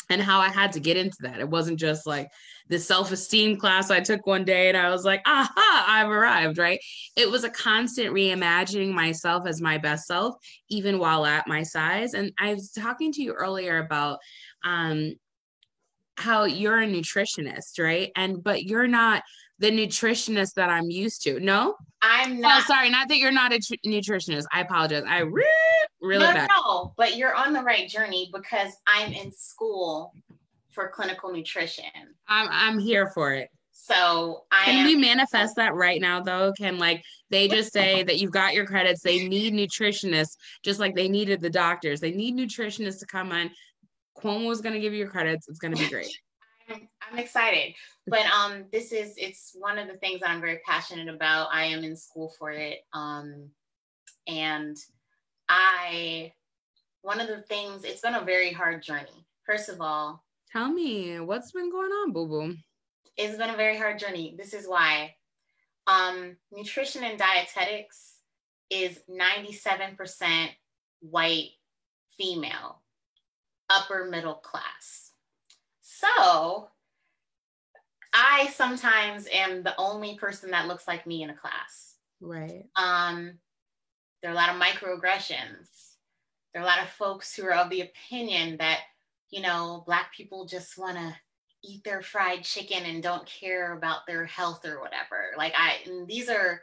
And how I had to get into that. It wasn't just like the self-esteem class I took one day and I was like, aha, I've arrived, right? It was a constant reimagining myself as my best self, even while at my size. And I was talking to you earlier about um how you're a nutritionist, right? And but you're not the nutritionist that I'm used to. No, I'm oh, not. Oh, sorry, not that you're not a tr- nutritionist. I apologize. I really, really no, bad. No, but you're on the right journey because I'm in school for clinical nutrition. I'm I'm here for it. So I can am- we manifest that right now though? Can like they just say that you've got your credits? They need nutritionists just like they needed the doctors. They need nutritionists to come on. Cuomo is going to give you your credits. It's going to be great. I'm, I'm excited. But um, this is it's one of the things that I'm very passionate about. I am in school for it. Um, and I one of the things it's been a very hard journey. First of all, tell me what's been going on, boo boo. It's been a very hard journey. This is why. Um, nutrition and dietetics is 97% white female, upper middle class. So I sometimes am the only person that looks like me in a class. Right. Um, there are a lot of microaggressions. There are a lot of folks who are of the opinion that, you know, Black people just want to eat their fried chicken and don't care about their health or whatever. Like, I, these are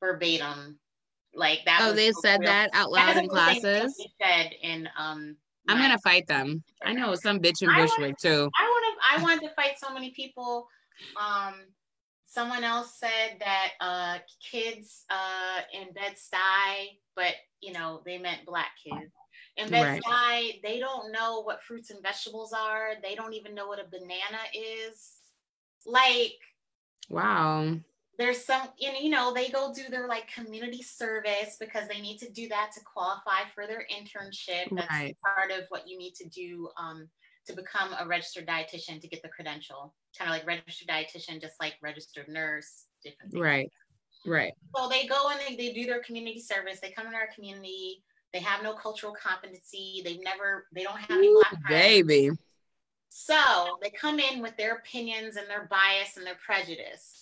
verbatim. Like that. Oh, they said real, that out loud in classes. Said in um I'm gonna fight them. I know some bitch in Bushwick too. I want to. I wanted to fight so many people. Um, someone else said that uh, kids uh, in Bed Stuy, but you know they meant black kids. In Bed Stuy, right. they don't know what fruits and vegetables are. They don't even know what a banana is. Like, wow there's some and you know they go do their like community service because they need to do that to qualify for their internship that's right. part of what you need to do um, to become a registered dietitian to get the credential kind of like registered dietitian just like registered nurse different things. right right so they go and they, they do their community service they come in our community they have no cultural competency they've never they don't have any black baby so they come in with their opinions and their bias and their prejudice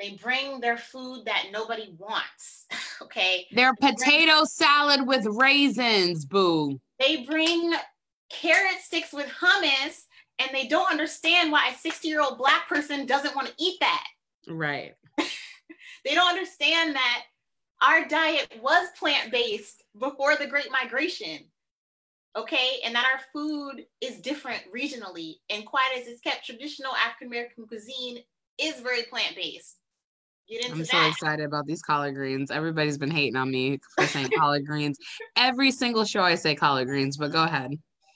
they bring their food that nobody wants. okay. Their potato salad with raisins, boo. They bring carrot sticks with hummus and they don't understand why a 60 year old black person doesn't want to eat that. Right. they don't understand that our diet was plant based before the Great Migration. Okay. And that our food is different regionally. And quite as it's kept, traditional African American cuisine is very plant based. Get into that. I'm that. so excited about these collard greens. Everybody's been hating on me for saying collard greens. Every single show I say collard greens, but go ahead.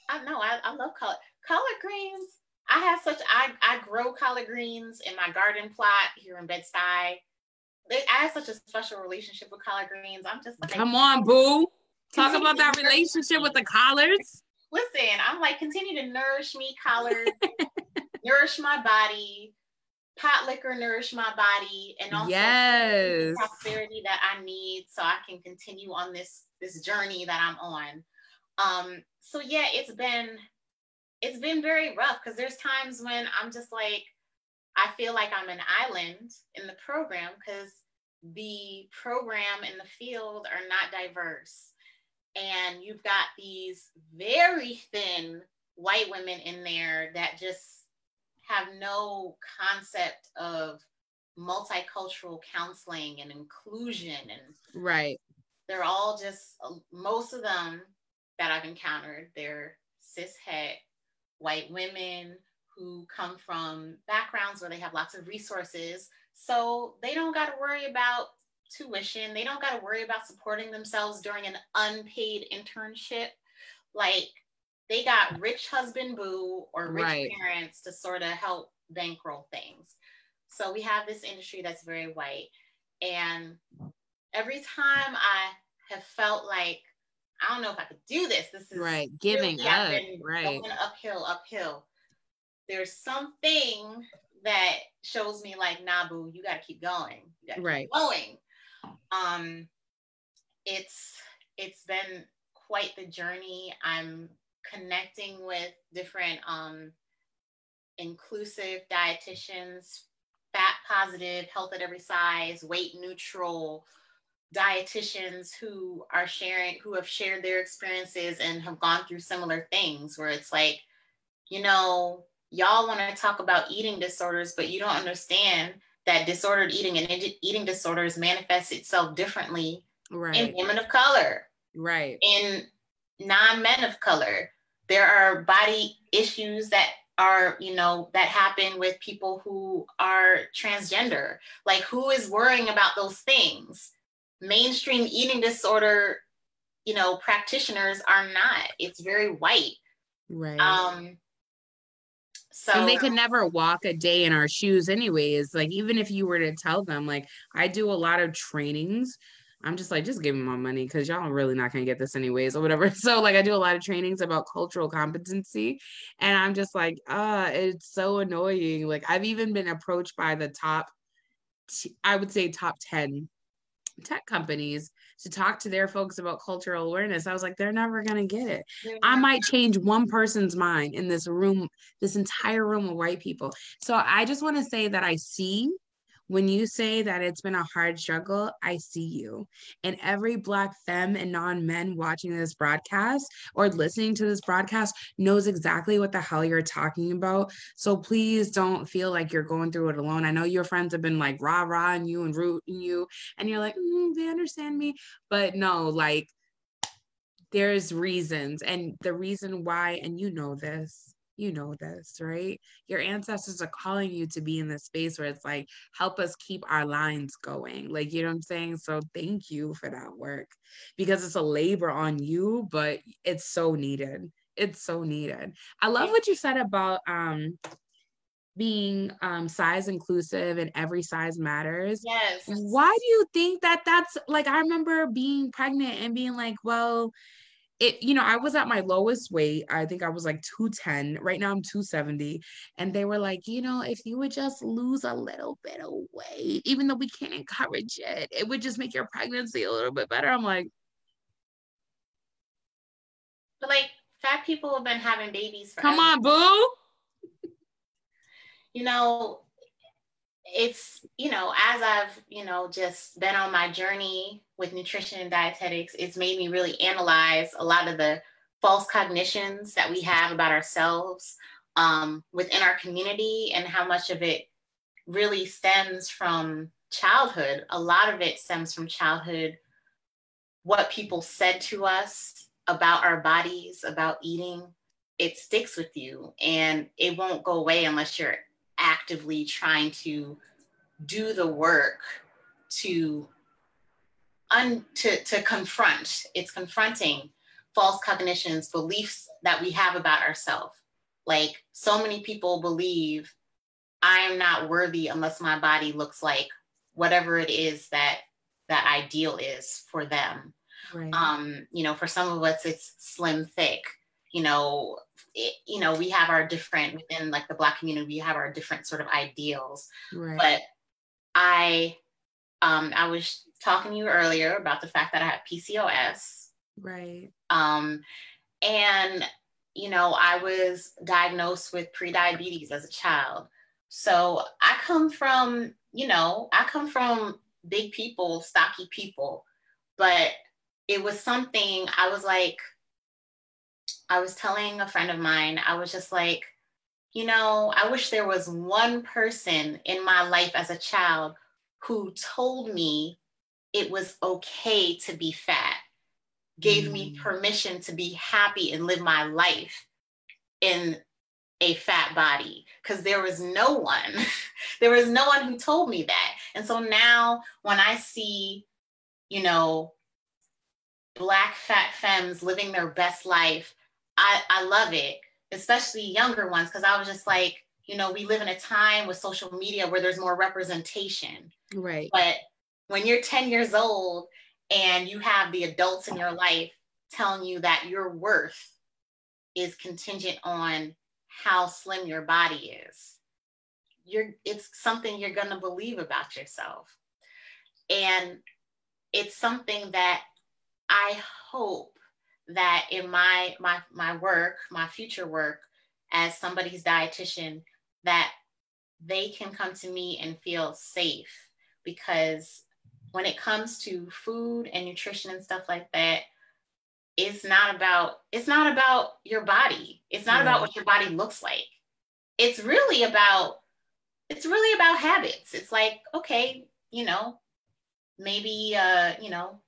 I know I, I love collard collard greens. I have such I I grow collard greens in my garden plot here in Bed Stuy. I have such a special relationship with collard greens. I'm just like, come on, boo. Talk about that relationship with the collards. Listen, I'm like, continue to nourish me, collards. nourish nourish my body, pot liquor nourish my body, and also yes. prosperity that I need so I can continue on this this journey that I'm on. Um, so yeah, it's been it's been very rough because there's times when I'm just like, I feel like I'm an island in the program because the program and the field are not diverse. And you've got these very thin white women in there that just have no concept of multicultural counseling and inclusion and right they're all just most of them that i've encountered they're cis het white women who come from backgrounds where they have lots of resources. So they don't got to worry about tuition. They don't got to worry about supporting themselves during an unpaid internship. Like they got rich husband boo or rich right. parents to sort of help bankroll things. So we have this industry that's very white. And every time I have felt like, I don't know if I could do this. This is right, giving really, up, right, going uphill, uphill there's something that shows me like, nah, boo, you got to keep going. You right. Keep going. Um, it's it's been quite the journey. I'm connecting with different um, inclusive dietitians, fat positive, health at every size, weight neutral dietitians who are sharing, who have shared their experiences and have gone through similar things where it's like, you know, y'all want to talk about eating disorders, but you don't understand that disordered eating and eating disorders manifests itself differently right. in women of color, right? In non-men of color, there are body issues that are you know that happen with people who are transgender. Like who is worrying about those things? Mainstream eating disorder, you know, practitioners are not. It's very white. Right. Um, so and they could never walk a day in our shoes anyways. Like even if you were to tell them, like I do a lot of trainings. I'm just like, just give me my money because y'all are really not gonna get this anyways or whatever. So like I do a lot of trainings about cultural competency. And I'm just like, uh, it's so annoying. Like I've even been approached by the top, I would say top 10 tech companies to talk to their folks about cultural awareness. I was like, they're never going to get it. I might change one person's mind in this room, this entire room of white people. So I just want to say that I see when you say that it's been a hard struggle, I see you. And every Black femme and non men watching this broadcast or listening to this broadcast knows exactly what the hell you're talking about. So please don't feel like you're going through it alone. I know your friends have been like rah rah and you and rooting you, and you're like, mm, they understand me. But no, like, there's reasons. And the reason why, and you know this, you know this, right? Your ancestors are calling you to be in this space where it's like, help us keep our lines going. Like, you know what I'm saying? So thank you for that work because it's a labor on you, but it's so needed. It's so needed. I love what you said about um being um size inclusive and every size matters. Yes. Why do you think that that's like I remember being pregnant and being like, well, it you know i was at my lowest weight i think i was like 210 right now i'm 270 and they were like you know if you would just lose a little bit of weight even though we can't encourage it it would just make your pregnancy a little bit better i'm like but like fat people have been having babies forever. come on boo you know it's you know as i've you know just been on my journey with nutrition and dietetics it's made me really analyze a lot of the false cognitions that we have about ourselves um, within our community and how much of it really stems from childhood. A lot of it stems from childhood what people said to us about our bodies about eating. It sticks with you and it won't go away unless you're actively trying to do the work to un, to, to confront it's confronting false cognitions beliefs that we have about ourselves like so many people believe i am not worthy unless my body looks like whatever it is that that ideal is for them right. um you know for some of us it's slim thick you know it, you know, we have our different within like the black community, we have our different sort of ideals. Right. But I um I was talking to you earlier about the fact that I have PCOS. Right. Um and you know, I was diagnosed with prediabetes as a child. So I come from, you know, I come from big people, stocky people, but it was something I was like, I was telling a friend of mine, I was just like, you know, I wish there was one person in my life as a child who told me it was okay to be fat, gave mm. me permission to be happy and live my life in a fat body because there was no one there was no one who told me that and so now when i see you know black fat femmes living their best life i i love it especially younger ones because i was just like you know we live in a time with social media where there's more representation. Right. But when you're 10 years old and you have the adults in your life telling you that your worth is contingent on how slim your body is you're it's something you're going to believe about yourself. And it's something that i hope that in my my my work my future work as somebody's dietitian that they can come to me and feel safe because when it comes to food and nutrition and stuff like that it's not about it's not about your body. It's not about what your body looks like. It's really about it's really about habits. It's like okay you know maybe uh you know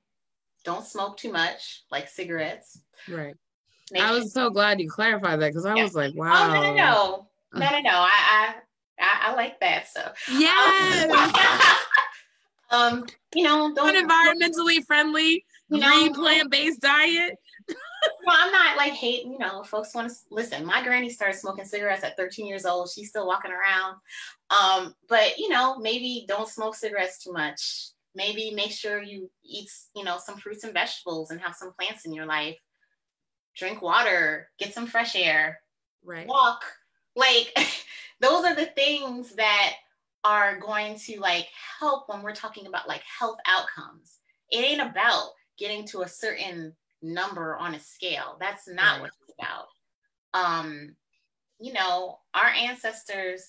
don't smoke too much like cigarettes right Make i was so glad you clarified that because i yeah. was like wow oh no no no no no no i i i, like that stuff yeah um, um you know don't environmentally friendly you know, plant based diet. well, I'm not like hating, you know, folks want to listen. My granny started smoking cigarettes at 13 years old. She's still walking around. Um, but you know, maybe don't smoke cigarettes too much. Maybe make sure you eat, you know, some fruits and vegetables and have some plants in your life. Drink water, get some fresh air, right. walk. Like those are the things that are going to like help when we're talking about like health outcomes. It ain't about getting to a certain number on a scale. That's not right. what it's about. Um, you know, our ancestors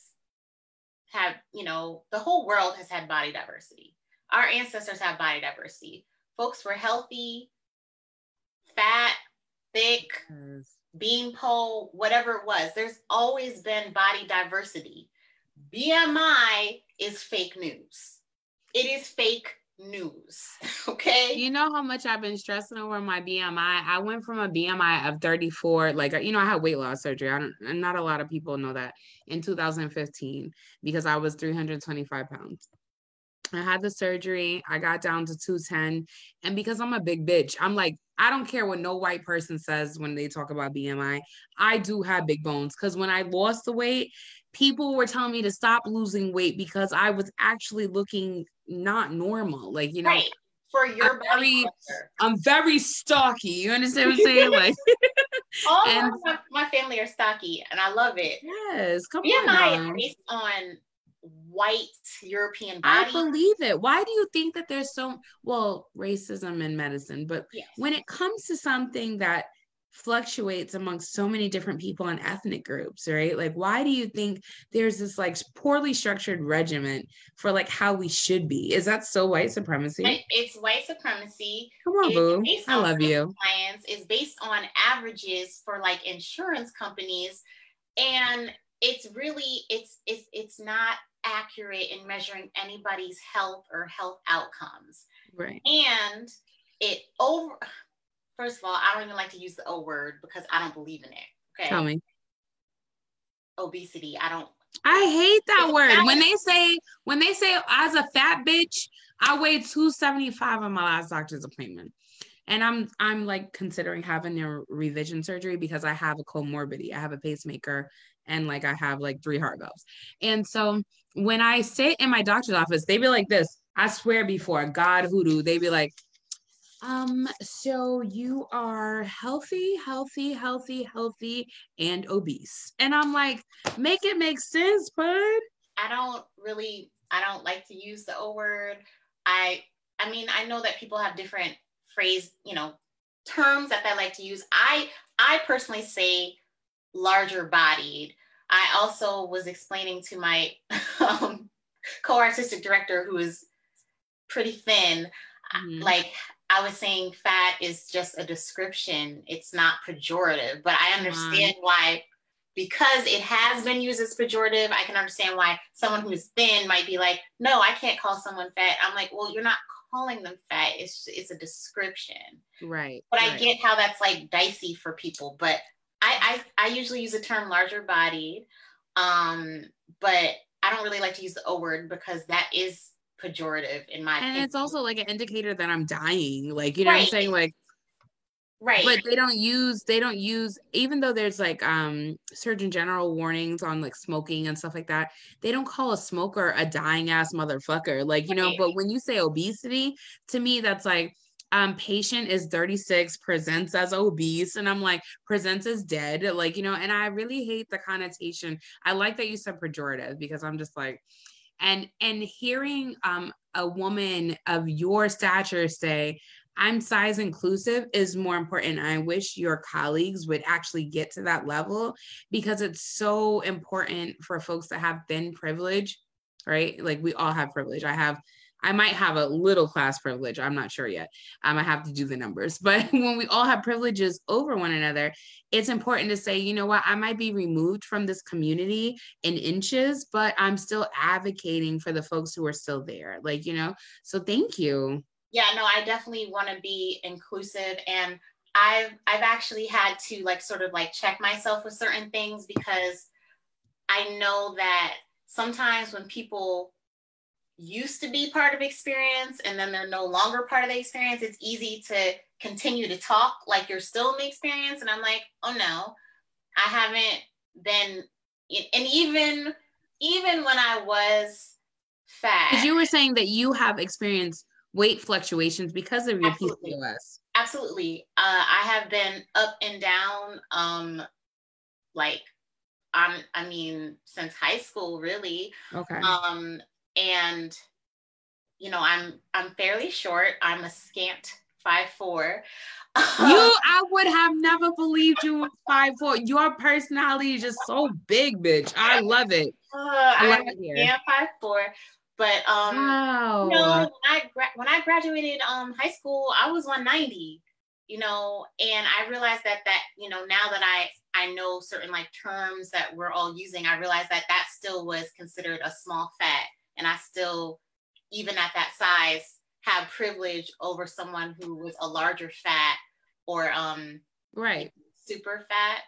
have, you know, the whole world has had body diversity. Our ancestors have body diversity. Folks were healthy, fat, thick, yes. beanpole, whatever it was. There's always been body diversity. BMI is fake news. It is fake news. Okay. You know how much I've been stressing over my BMI? I went from a BMI of 34, like, you know, I had weight loss surgery. I don't, not a lot of people know that in 2015 because I was 325 pounds. I had the surgery. I got down to 210. And because I'm a big bitch, I'm like, I don't care what no white person says when they talk about BMI. I do have big bones because when I lost the weight, people were telling me to stop losing weight because I was actually looking not normal. Like, you know, right. for your I'm very, I'm very stocky. You understand what I'm saying? Like all and, my, my, family are stocky and I love it. Yes, come BMI on. based on white European body. I believe it. Why do you think that there's so well racism in medicine? But yes. when it comes to something that fluctuates amongst so many different people and ethnic groups, right? Like, why do you think there's this like poorly structured regiment for like how we should be? Is that so white supremacy? It's white supremacy. Come on, boo. I love you. Clients is based on averages for like insurance companies, and it's really it's it's it's not accurate in measuring anybody's health or health outcomes. Right. And it over First of all, I don't even like to use the O word because I don't believe in it. Okay. Tell me. Obesity. I don't. I hate that word. When they say when they say as a fat bitch, I weighed 275 on my last doctor's appointment. And I'm I'm like considering having a revision surgery because I have a comorbidity. I have a pacemaker and like I have like three heart valves. And so when I sit in my doctor's office, they be like this. I swear before God hoodoo, they be like, Um, so you are healthy, healthy, healthy, healthy, and obese. And I'm like, make it make sense, bud. I don't really, I don't like to use the O word. I I mean, I know that people have different phrase, you know, terms that they like to use. I I personally say larger bodied. I also was explaining to my um, co-artistic director who is pretty thin, mm-hmm. like I was saying fat is just a description. It's not pejorative, but I understand mm-hmm. why because it has been used as pejorative, I can understand why someone who's thin might be like, no, I can't call someone fat. I'm like, well, you're not calling them fat. It's it's a description. Right. But right. I get how that's like dicey for people. But I I, I usually use the term larger bodied. Um, but I don't really like to use the O word because that is pejorative in my and opinion. it's also like an indicator that I'm dying. Like, you know right. what I'm saying? Like right but they don't use they don't use even though there's like um surgeon general warnings on like smoking and stuff like that they don't call a smoker a dying ass motherfucker like you know but when you say obesity to me that's like um patient is 36 presents as obese and i'm like presents as dead like you know and i really hate the connotation i like that you said pejorative because i'm just like and and hearing um a woman of your stature say I'm size inclusive is more important. I wish your colleagues would actually get to that level because it's so important for folks that have thin privilege, right? Like we all have privilege. I have I might have a little class privilege. I'm not sure yet. Um, I have to do the numbers. But when we all have privileges over one another, it's important to say, you know what, I might be removed from this community in inches, but I'm still advocating for the folks who are still there. Like, you know, so thank you yeah no i definitely want to be inclusive and i've i've actually had to like sort of like check myself with certain things because i know that sometimes when people used to be part of experience and then they're no longer part of the experience it's easy to continue to talk like you're still in the experience and i'm like oh no i haven't been and even even when i was fat because you were saying that you have experienced weight fluctuations because of your Absolutely. PCOS. Absolutely. Uh, I have been up and down, um, like, I'm, I mean, since high school, really. Okay. Um, and, you know, I'm, I'm fairly short. I'm a scant five four. you, I would have never believed you were five four. Your personality is just so big, bitch. I love it. Uh, I love I'm it here. five four. But um, wow. you know, when I gra- when I graduated um high school, I was 190. You know, and I realized that that you know now that I I know certain like terms that we're all using, I realized that that still was considered a small fat, and I still, even at that size, have privilege over someone who was a larger fat or um right super fat.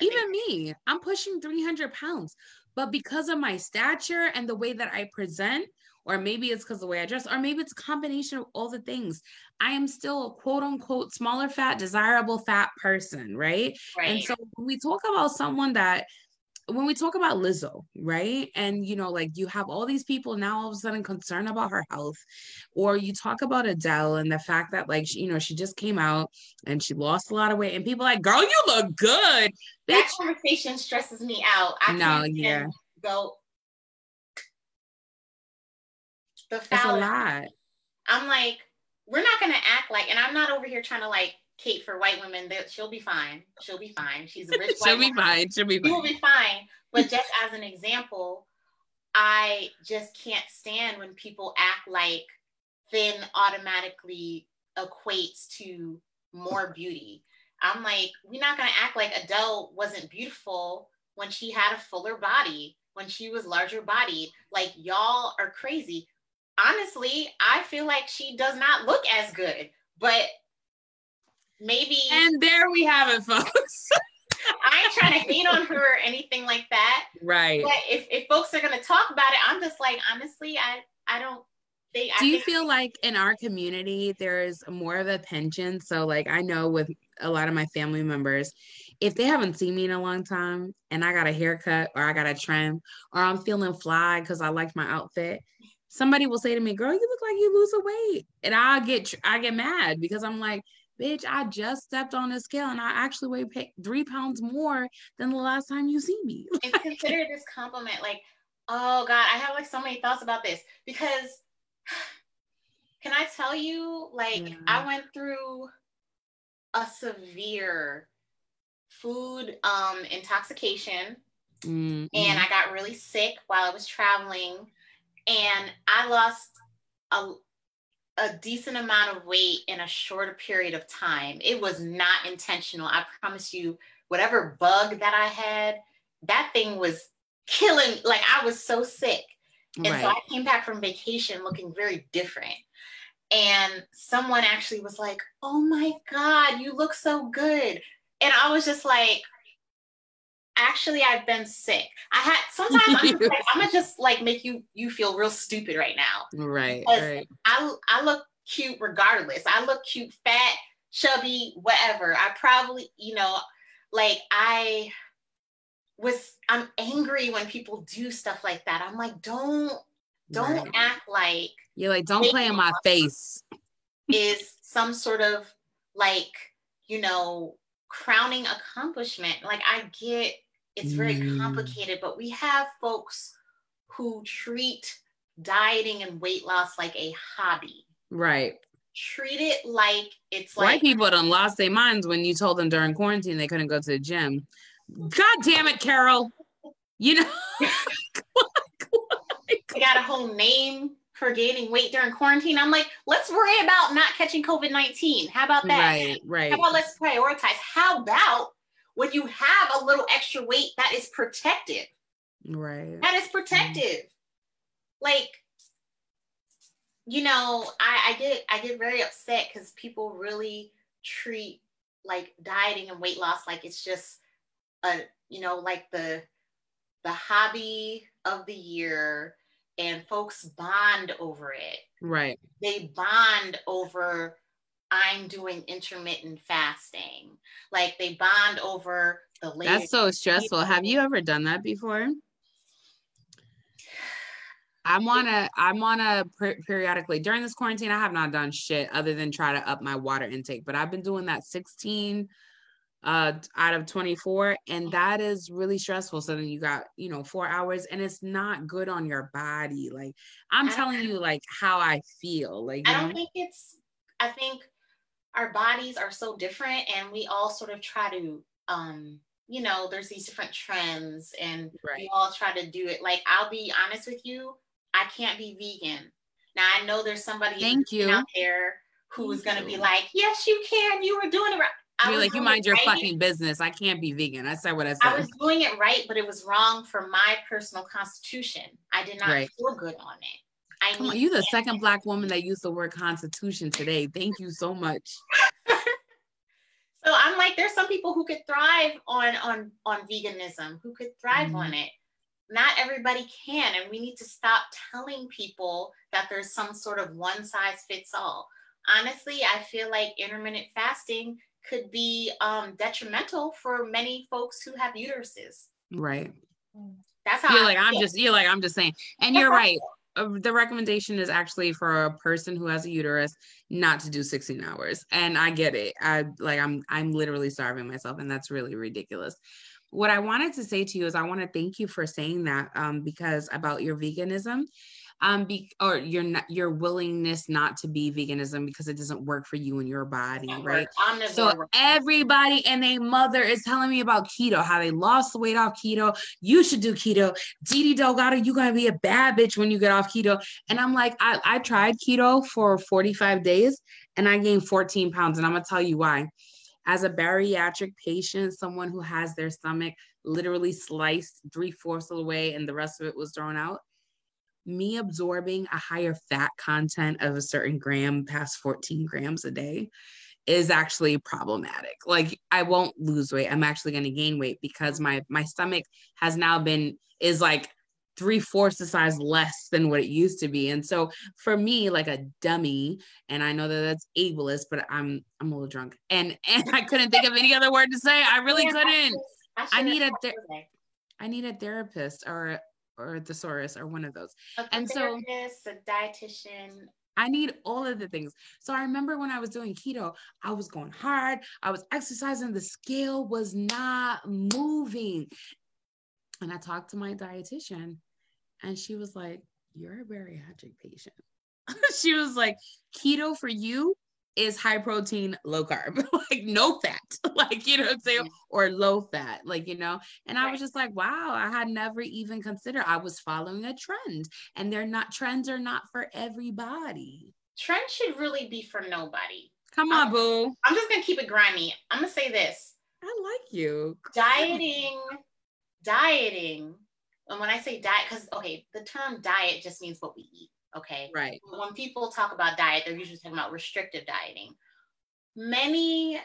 Even me, I'm pushing 300 pounds. But because of my stature and the way that I present, or maybe it's because the way I dress, or maybe it's a combination of all the things. I am still a quote unquote smaller fat, desirable fat person, right? right? And so when we talk about someone that when we talk about Lizzo, right? And you know, like you have all these people now all of a sudden concerned about her health, or you talk about Adele and the fact that like she, you know she just came out and she lost a lot of weight, and people like, girl, you look good. That conversation stresses me out. I no, yeah, go. The That's a lot. I'm like, we're not gonna act like, and I'm not over here trying to like Kate for white women, that she'll be fine. She'll be fine. She's a rich She'll be woman. fine. She'll be fine. She'll be fine. But just as an example, I just can't stand when people act like thin automatically equates to more beauty. I'm like, we're not gonna act like Adele wasn't beautiful when she had a fuller body, when she was larger bodied. Like y'all are crazy. Honestly, I feel like she does not look as good, but maybe. And there we have it, folks. I ain't trying to hate on her or anything like that. Right. But if, if folks are gonna talk about it, I'm just like, honestly, I I don't think. Do you feel like in our community there's more of a pension? So like I know with a lot of my family members, if they haven't seen me in a long time and I got a haircut or I got a trim or I'm feeling fly because I like my outfit, somebody will say to me, "Girl, you look like you lose a weight," and I get I get mad because I'm like, "Bitch, I just stepped on the scale and I actually weigh pay- three pounds more than the last time you see me." and consider this compliment. Like, oh God, I have like so many thoughts about this because can I tell you, like, yeah. I went through a severe food um intoxication mm-hmm. and I got really sick while I was traveling and I lost a a decent amount of weight in a shorter period of time. It was not intentional. I promise you, whatever bug that I had, that thing was killing. Like I was so sick. And right. so I came back from vacation looking very different. And someone actually was like, Oh my God, you look so good. And I was just like, actually I've been sick. I had sometimes I'm, just like, I'm gonna just like make you you feel real stupid right now. Right. right. I I look cute regardless. I look cute, fat, chubby, whatever. I probably, you know, like I was I'm angry when people do stuff like that. I'm like, don't don't right. act like you're like, don't play in my face. Is some sort of like, you know, crowning accomplishment. Like I get it's very mm. complicated, but we have folks who treat dieting and weight loss like a hobby. Right. Treat it like it's like white people done lost their minds when you told them during quarantine they couldn't go to the gym. God damn it, Carol. You know, I got a whole name for gaining weight during quarantine. I'm like, let's worry about not catching COVID 19. How about that? Right, right. How about let's prioritize? How about when you have a little extra weight that is protective. Right. That is protective. Mm-hmm. Like, you know, I, I get I get very upset because people really treat like dieting and weight loss like it's just a you know like the the hobby of the year and folks bond over it. Right. They bond over I'm doing intermittent fasting. Like they bond over the That's so stressful. Have you ever done that before? I wanna, I wanna per- periodically during this quarantine. I have not done shit other than try to up my water intake, but I've been doing that 16 uh out of 24 and that is really stressful so then you got you know four hours and it's not good on your body like i'm telling you like how i feel like i don't know? think it's i think our bodies are so different and we all sort of try to um you know there's these different trends and right. we all try to do it like i'll be honest with you i can't be vegan now i know there's somebody Thank you. out there who's going to be like yes you can you were doing it right I You're like, you mind your right. fucking business. I can't be vegan. I said what I said. I was doing it right, but it was wrong for my personal constitution. I did not right. feel good on it. I Come on, you the second black woman that used the word constitution today. Thank you so much. so I'm like, there's some people who could thrive on on on veganism, who could thrive mm-hmm. on it. Not everybody can, and we need to stop telling people that there's some sort of one size fits all. Honestly, I feel like intermittent fasting could be um, detrimental for many folks who have uteruses. Right. That's how you're I like. I'm just you're like I'm just saying, and you're right. The recommendation is actually for a person who has a uterus not to do 16 hours. And i get it. I like i'm i'm literally starving myself and that's really ridiculous. What i wanted to say to you is i want to thank you for saying that um, because about your veganism um be or your your willingness not to be veganism because it doesn't work for you and your body right? So everybody and their mother is telling me about keto how they lost the weight off keto. You should do keto. Didi Delgado you're gonna be a bad bitch when you get off keto. And I'm like I, I tried keto for 45 days and I gained 14 pounds. And I'm gonna tell you why. As a bariatric patient, someone who has their stomach literally sliced three fourths of the way and the rest of it was thrown out, me absorbing a higher fat content of a certain gram past 14 grams a day is actually problematic. Like I won't lose weight. I'm actually going to gain weight because my my stomach has now been is like three fourths the size less than what it used to be. And so for me, like a dummy, and I know that that's ableist, but I'm I'm a little drunk, and and I couldn't think of any other word to say. I really couldn't. I, I need a. Th- I need a therapist or or thesaurus or one of those. A and so a dietitian. I need all of the things. So I remember when I was doing keto, I was going hard. I was exercising. The scale was not moving. And I talked to my dietitian and she was like, You're a bariatric patient. she was like, Keto for you is high protein, low carb, like no fat, like, you know what I'm saying? Mm-hmm. Or low fat, like, you know? And I was just like, wow, I had never even considered I was following a trend and they're not, trends are not for everybody. Trends should really be for nobody. Come on, boo. I'm just going to keep it grimy. I'm going to say this. I like you. Dieting, dieting. And when I say diet, because, okay, the term diet just means what we eat Okay. Right. When people talk about diet, they're usually talking about restrictive dieting. Many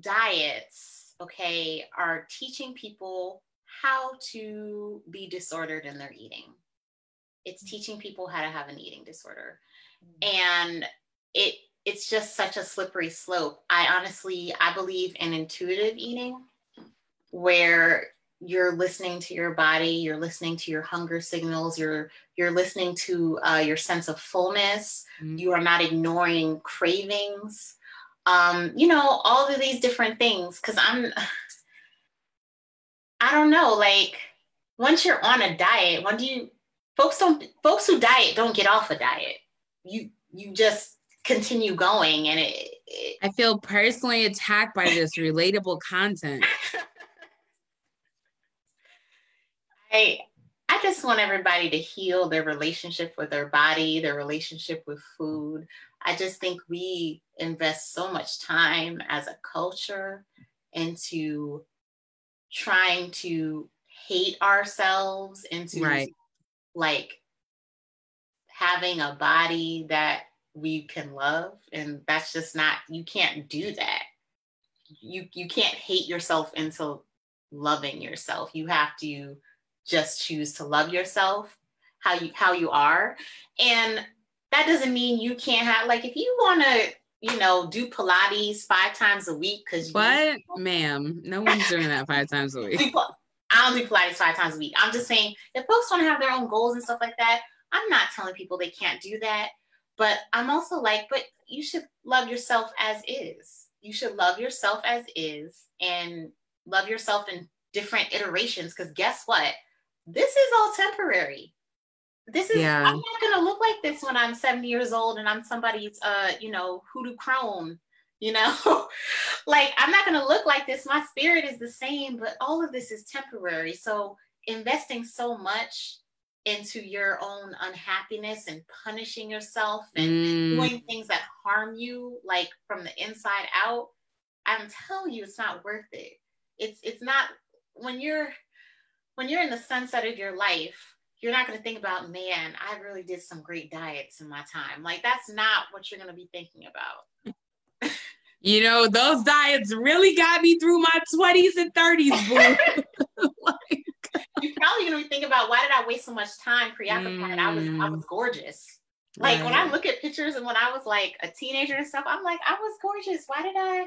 diets, okay, are teaching people how to be disordered in their eating. It's mm-hmm. teaching people how to have an eating disorder. Mm-hmm. And it it's just such a slippery slope. I honestly I believe in intuitive eating where you're listening to your body you're listening to your hunger signals you're you're listening to uh, your sense of fullness. Mm-hmm. you are not ignoring cravings. Um, you know all of these different things because i'm i don't know like once you're on a diet when do you folks don't folks who diet don't get off a diet. You you just continue going and it, it i feel personally attacked by this relatable content I I just want everybody to heal their relationship with their body, their relationship with food. I just think we invest so much time as a culture into trying to hate ourselves into right. like having a body that we can love and that's just not you can't do that you you can't hate yourself into loving yourself you have to just choose to love yourself how you how you are. And that doesn't mean you can't have like if you want to you know do pilates five times a week because what? Ma'am no one's doing that five times a week. I don't do pilates five times a week. I'm just saying if folks want to have their own goals and stuff like that i'm not telling people they can't do that. But i'm also like but you should love yourself as is. You should love yourself as is and love yourself in different iterations because guess what this is all temporary. This is yeah. I'm not gonna look like this when I'm 70 years old and I'm somebody's uh, you know, hoodoo crone, you know. like I'm not gonna look like this. My spirit is the same, but all of this is temporary. So investing so much into your own unhappiness and punishing yourself and mm. doing things that harm you like from the inside out i'm telling you it's not worth it it's it's not when you're when you're in the sunset of your life, you're not going to think about, man, I really did some great diets in my time. Like, that's not what you're going to be thinking about. you know, those diets really got me through my 20s and 30s, boo. like, you're probably going to be thinking about why did I waste so much time preoccupied? Mm. I was I was gorgeous. Like right. when I look at pictures and when I was like a teenager and stuff, I'm like, I was gorgeous. Why did I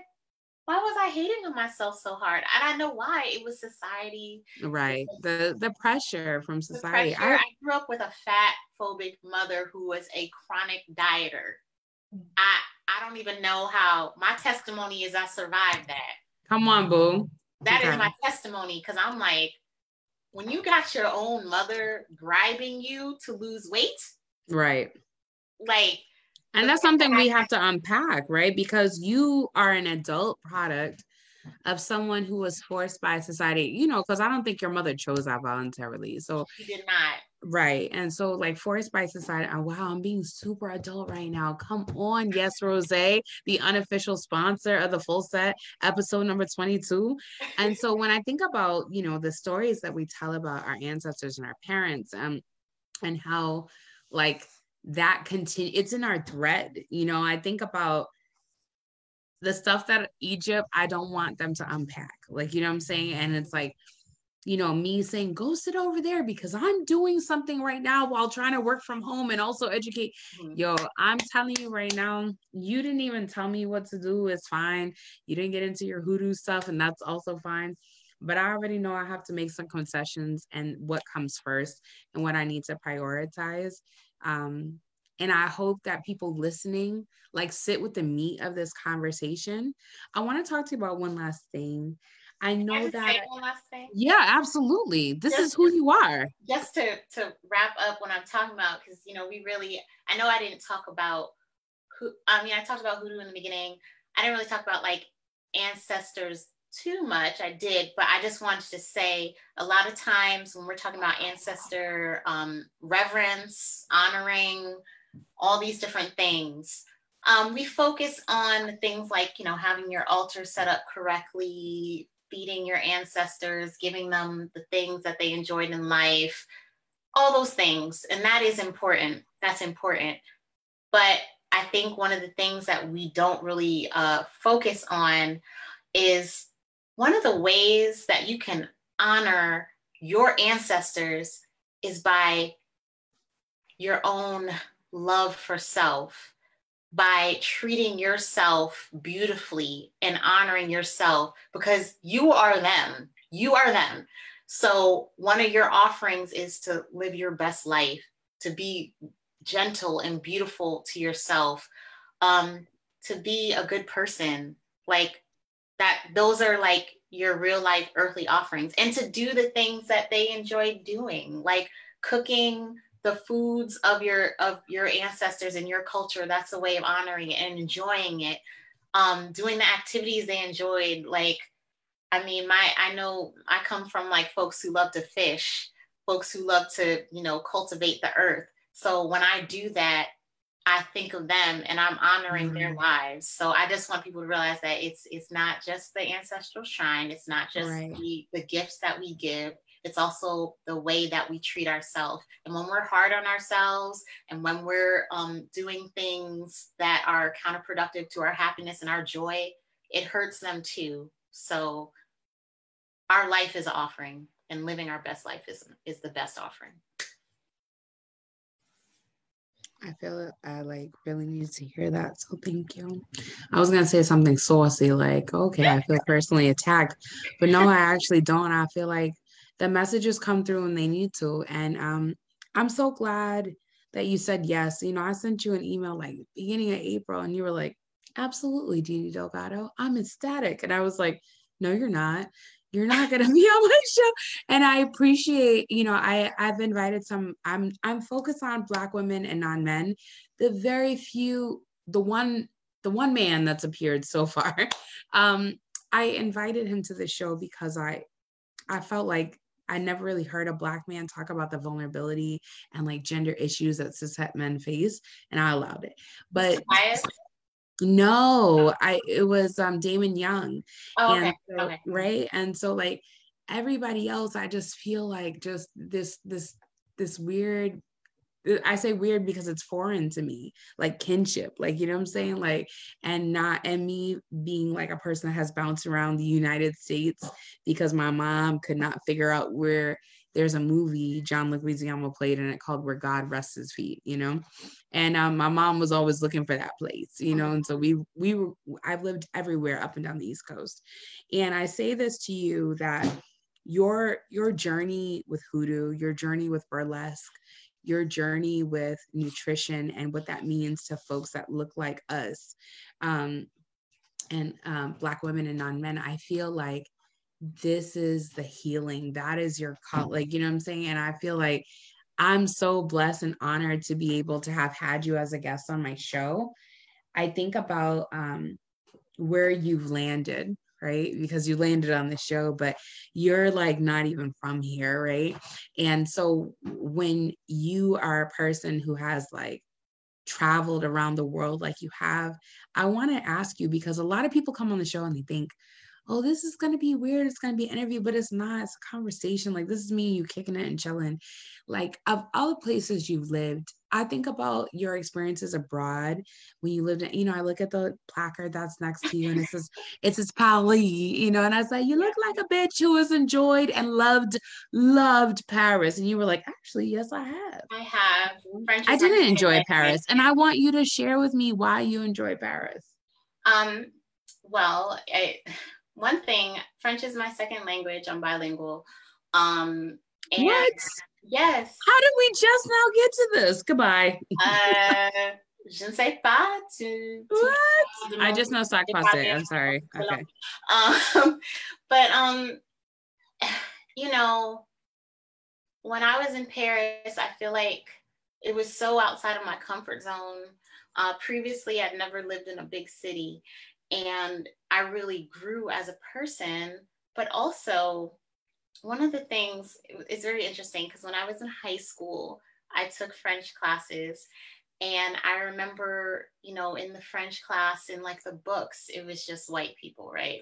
why was I hating on myself so hard? And I know why. It was society. Right. The the pressure from society. Pressure. I, I grew up with a fat phobic mother who was a chronic dieter. Mm. I I don't even know how my testimony is I survived that. Come on, boo. That okay. is my testimony because I'm like, when you got your own mother bribing you to lose weight, right? Like and that's something we have to unpack, right? Because you are an adult product of someone who was forced by society, you know, because I don't think your mother chose that voluntarily. So she did not. Right. And so like forced by society. Oh, wow, I'm being super adult right now. Come on. Yes, Rose, the unofficial sponsor of the full set, episode number 22. And so when I think about, you know, the stories that we tell about our ancestors and our parents, um, and how like that continue it's in our thread you know i think about the stuff that egypt i don't want them to unpack like you know what i'm saying and it's like you know me saying go sit over there because i'm doing something right now while trying to work from home and also educate mm-hmm. yo i'm telling you right now you didn't even tell me what to do it's fine you didn't get into your hoodoo stuff and that's also fine but I already know I have to make some concessions and what comes first and what I need to prioritize. Um, and I hope that people listening like sit with the meat of this conversation. I want to talk to you about one last thing. I know that. one last thing? Yeah, absolutely. This just, is who you are. Just to to wrap up what I'm talking about, because you know we really. I know I didn't talk about who. I mean, I talked about hoodoo in the beginning. I didn't really talk about like ancestors too much. I did, but I just wanted to say a lot of times when we're talking about ancestor um, reverence, honoring, all these different things. Um, we focus on things like, you know, having your altar set up correctly, feeding your ancestors, giving them the things that they enjoyed in life, all those things. And that is important. That's important. But I think one of the things that we don't really uh, focus on is one of the ways that you can honor your ancestors is by your own love for self by treating yourself beautifully and honoring yourself because you are them. You are them. So, one of your offerings is to live your best life, to be gentle and beautiful to yourself, um, to be a good person. Like that, those are like your real life earthly offerings, and to do the things that they enjoy doing, like cooking, the foods of your of your ancestors and your culture that's a way of honoring and enjoying it. Um doing the activities they enjoyed like i mean my i know i come from like folks who love to fish folks who love to you know cultivate the earth. So when i do that i think of them and i'm honoring mm-hmm. their lives so i just want people to realize that it's it's not just the ancestral shrine it's not just right. the, the gifts that we give it's also the way that we treat ourselves. And when we're hard on ourselves and when we're um, doing things that are counterproductive to our happiness and our joy, it hurts them too. So our life is offering and living our best life is, is the best offering. I feel I like really need to hear that. So thank you. I was gonna say something saucy, like, okay, I feel personally attacked, but no, I actually don't. I feel like the messages come through when they need to. And um, I'm so glad that you said yes. You know, I sent you an email like beginning of April, and you were like, absolutely, Didi Delgado. I'm ecstatic. And I was like, no, you're not. You're not gonna be on my show. And I appreciate, you know, I I've invited some, I'm I'm focused on black women and non-men. The very few, the one, the one man that's appeared so far. Um, I invited him to the show because I I felt like I never really heard a black man talk about the vulnerability and like gender issues that cishet men face, and I allowed it. But no, I it was um Damon Young. Oh, okay. So, okay. Right. And so like everybody else, I just feel like just this this this weird I say weird because it's foreign to me, like kinship, like, you know what I'm saying? Like, and not, and me being like a person that has bounced around the United States because my mom could not figure out where there's a movie John Leguizamo played in it called Where God Rests His Feet, you know? And um, my mom was always looking for that place, you know? And so we, we were, I've lived everywhere up and down the East Coast. And I say this to you that your your journey with hoodoo your journey with burlesque your journey with nutrition and what that means to folks that look like us um, and um, Black women and non men, I feel like this is the healing. That is your call. Like, you know what I'm saying? And I feel like I'm so blessed and honored to be able to have had you as a guest on my show. I think about um, where you've landed right? Because you landed on the show, but you're like not even from here, right? And so when you are a person who has like traveled around the world like you have, I want to ask you because a lot of people come on the show and they think, oh, this is going to be weird. It's going to be an interview, but it's not. It's a conversation. Like, this is me, you kicking it and chilling. Like, of all the places you've lived, I think about your experiences abroad when you lived in, you know, I look at the placard that's next to you and it says, it says Paris, you know, and I say, you look like a bitch who has enjoyed and loved, loved Paris. And you were like, actually, yes, I have. I have. French I didn't enjoy Paris. And I want you to share with me why you enjoy Paris. Um, well, I, one thing, French is my second language. I'm bilingual. Um, what? Yes. How did we just now get to this? Goodbye. uh, je ne sais pas. Tu, what? I just know sac passe. I'm sorry. Okay. Um, but um, you know, when I was in Paris, I feel like it was so outside of my comfort zone. Uh, previously, I'd never lived in a big city, and I really grew as a person. But also, one of the things is very interesting because when I was in high school, I took French classes, and I remember, you know, in the French class, in like the books, it was just white people, right?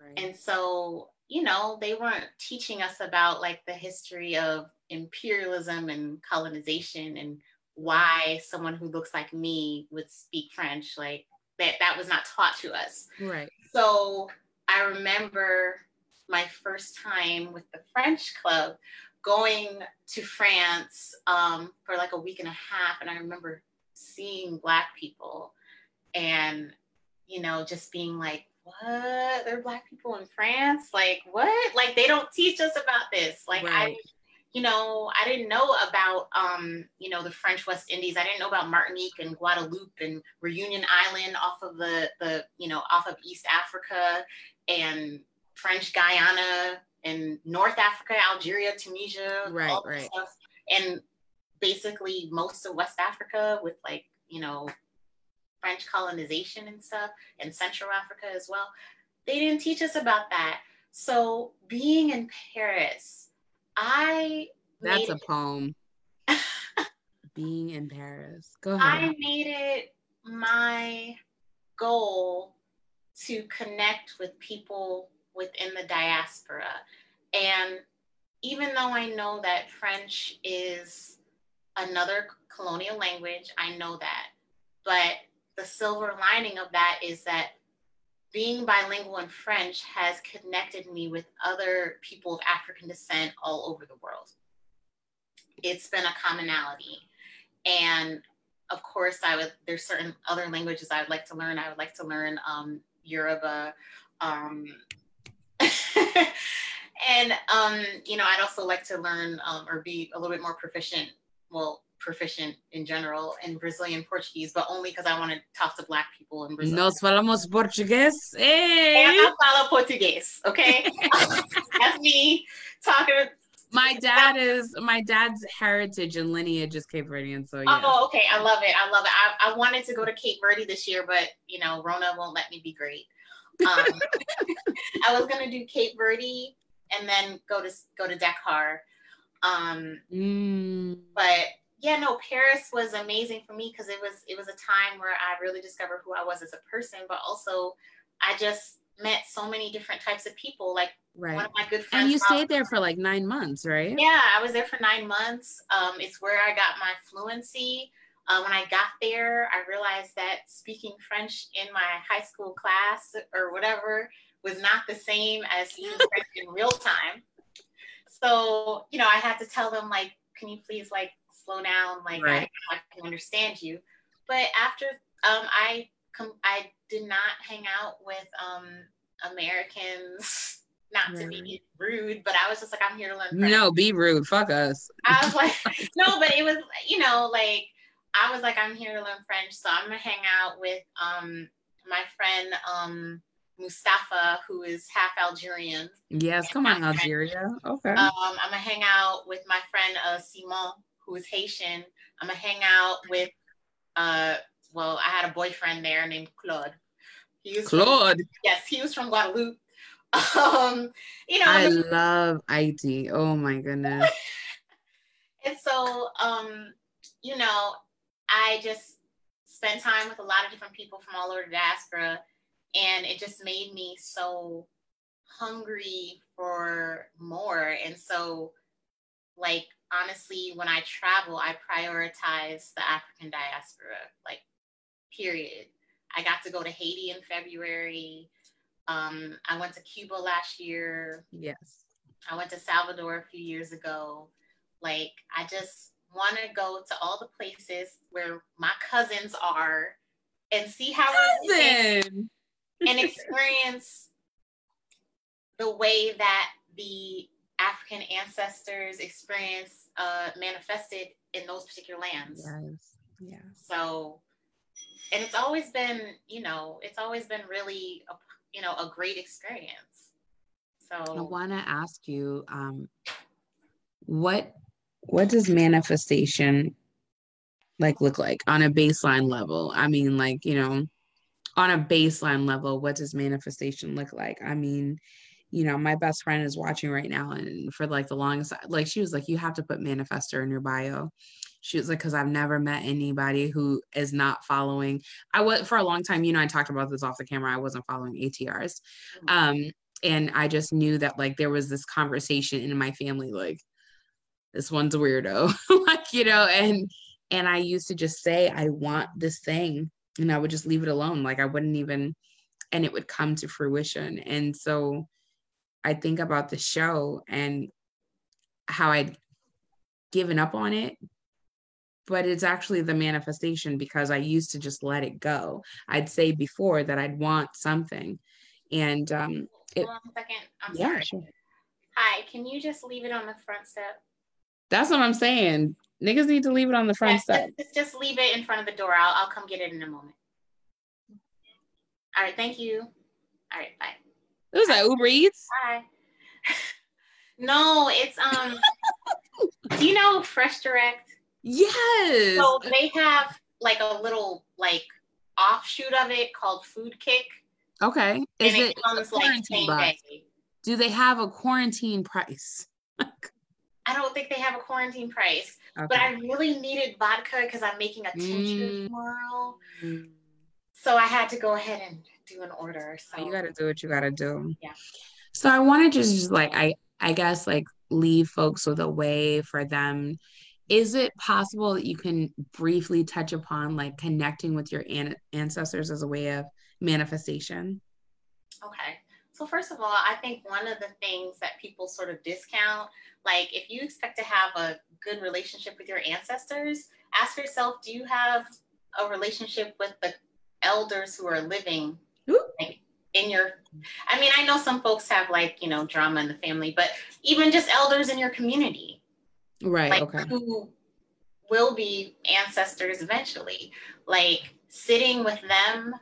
right. And so, you know, they weren't teaching us about like the history of imperialism and colonization and why someone who looks like me would speak French. Like that, that was not taught to us. Right. So I remember my first time with the French club going to France um, for like a week and a half. And I remember seeing Black people and, you know, just being like, what? There are Black people in France? Like, what? Like, they don't teach us about this. Like, right. I you know, I didn't know about, um, you know, the French West Indies. I didn't know about Martinique and Guadeloupe and Reunion Island off of the, the, you know, off of East Africa and French Guiana and North Africa, Algeria, Tunisia, right, right. Stuff. And basically most of West Africa with like, you know, French colonization and stuff, and Central Africa as well. They didn't teach us about that. So being in Paris, I That's a poem. Being in Paris. Go ahead. I made it my goal to connect with people within the diaspora. And even though I know that French is another colonial language, I know that. But the silver lining of that is that being bilingual in French has connected me with other people of African descent all over the world. It's been a commonality. And of course, I would, there's certain other languages I would like to learn. I would like to learn um, Yoruba. Um, and, um, you know, I'd also like to learn um, or be a little bit more proficient, well, proficient in general in Brazilian Portuguese, but only because I want to talk to Black people in Brazil. Nós falamos português. Hey. I falo português, okay? That's me talking. My dad is my dad's heritage and lineage is Cape Verdean, so yeah. Oh, okay. I love it. I love it. I, I wanted to go to Cape Verde this year, but you know, Rona won't let me be great. Um, I was gonna do Cape Verde and then go to go to Dakar. Um, mm. but yeah, no, Paris was amazing for me because it was it was a time where I really discovered who I was as a person, but also I just met so many different types of people. Like right. one of my good friends. And you stayed there for like nine months, right? Yeah, I was there for nine months. Um, it's where I got my fluency. Uh, when I got there, I realized that speaking French in my high school class or whatever was not the same as speaking French in real time. So, you know, I had to tell them like, can you please like slow down. Like right. I, I, can understand you. But after um, I com- I did not hang out with um, Americans. Not to be rude, but I was just like, I'm here to learn. French. No, be rude. Fuck us. I was like, no, but it was, you know, like I was like, I'm here to learn French, so I'm gonna hang out with um my friend um Mustafa, who is half Algerian. Yes, come on, Algeria. Okay. Um, I'm gonna hang out with my friend uh, Simon, who is Haitian. I'm gonna hang out with uh well, I had a boyfriend there named Claude. He was Claude. From, yes, he was from Guadeloupe. Um, you know, I love IT. Oh my goodness. and so um, you know, I just spent time with a lot of different people from all over the diaspora and it just made me so hungry for more. And so like honestly, when I travel, I prioritize the African diaspora, like, period. I got to go to Haiti in February. Um, I went to Cuba last year. Yes. I went to Salvador a few years ago. Like, I just want to go to all the places where my cousins are and see how Cousin. and experience the way that the African ancestors experience uh, manifested in those particular lands. Yes. Yeah. So, and it's always been, you know, it's always been really, a, you know, a great experience. So I want to ask you, um, what what does manifestation like look like on a baseline level? I mean, like you know, on a baseline level, what does manifestation look like? I mean, you know, my best friend is watching right now, and for like the longest, like she was like, you have to put manifester in your bio. She was like, because I've never met anybody who is not following. I was for a long time, you know, I talked about this off the camera. I wasn't following ATRs, mm-hmm. um, and I just knew that like there was this conversation in my family, like this one's a weirdo, like you know, and and I used to just say, I want this thing, and I would just leave it alone, like I wouldn't even, and it would come to fruition, and so I think about the show and how I'd given up on it, but it's actually the manifestation because I used to just let it go. I'd say before that I'd want something. And um it, Hold on a second. I'm yeah, sorry. Sure. Hi, can you just leave it on the front step? That's what I'm saying. Niggas need to leave it on the front yes, step. Just, just leave it in front of the door. I'll, I'll come get it in a moment. All right, thank you. All right, bye. It was like Uber Eats. Hi. no, it's um. do you know Fresh Direct? Yes. So they have like a little like offshoot of it called Food Kick. Okay. Is and it, it comes like same day. Do they have a quarantine price? I don't think they have a quarantine price, okay. but I really needed vodka because I'm making a tincture mm. tomorrow. Mm. So I had to go ahead and do an order. Oh, so you got to do what you got to do. Yeah. So I wanted to just like I I guess like leave folks with a way for them. Is it possible that you can briefly touch upon like connecting with your an- ancestors as a way of manifestation? Okay. So first of all, I think one of the things that people sort of discount, like if you expect to have a good relationship with your ancestors, ask yourself, do you have a relationship with the elders who are living in your I mean, I know some folks have like, you know, drama in the family, but even just elders in your community. Right. Like okay. who will be ancestors eventually. Like sitting with them,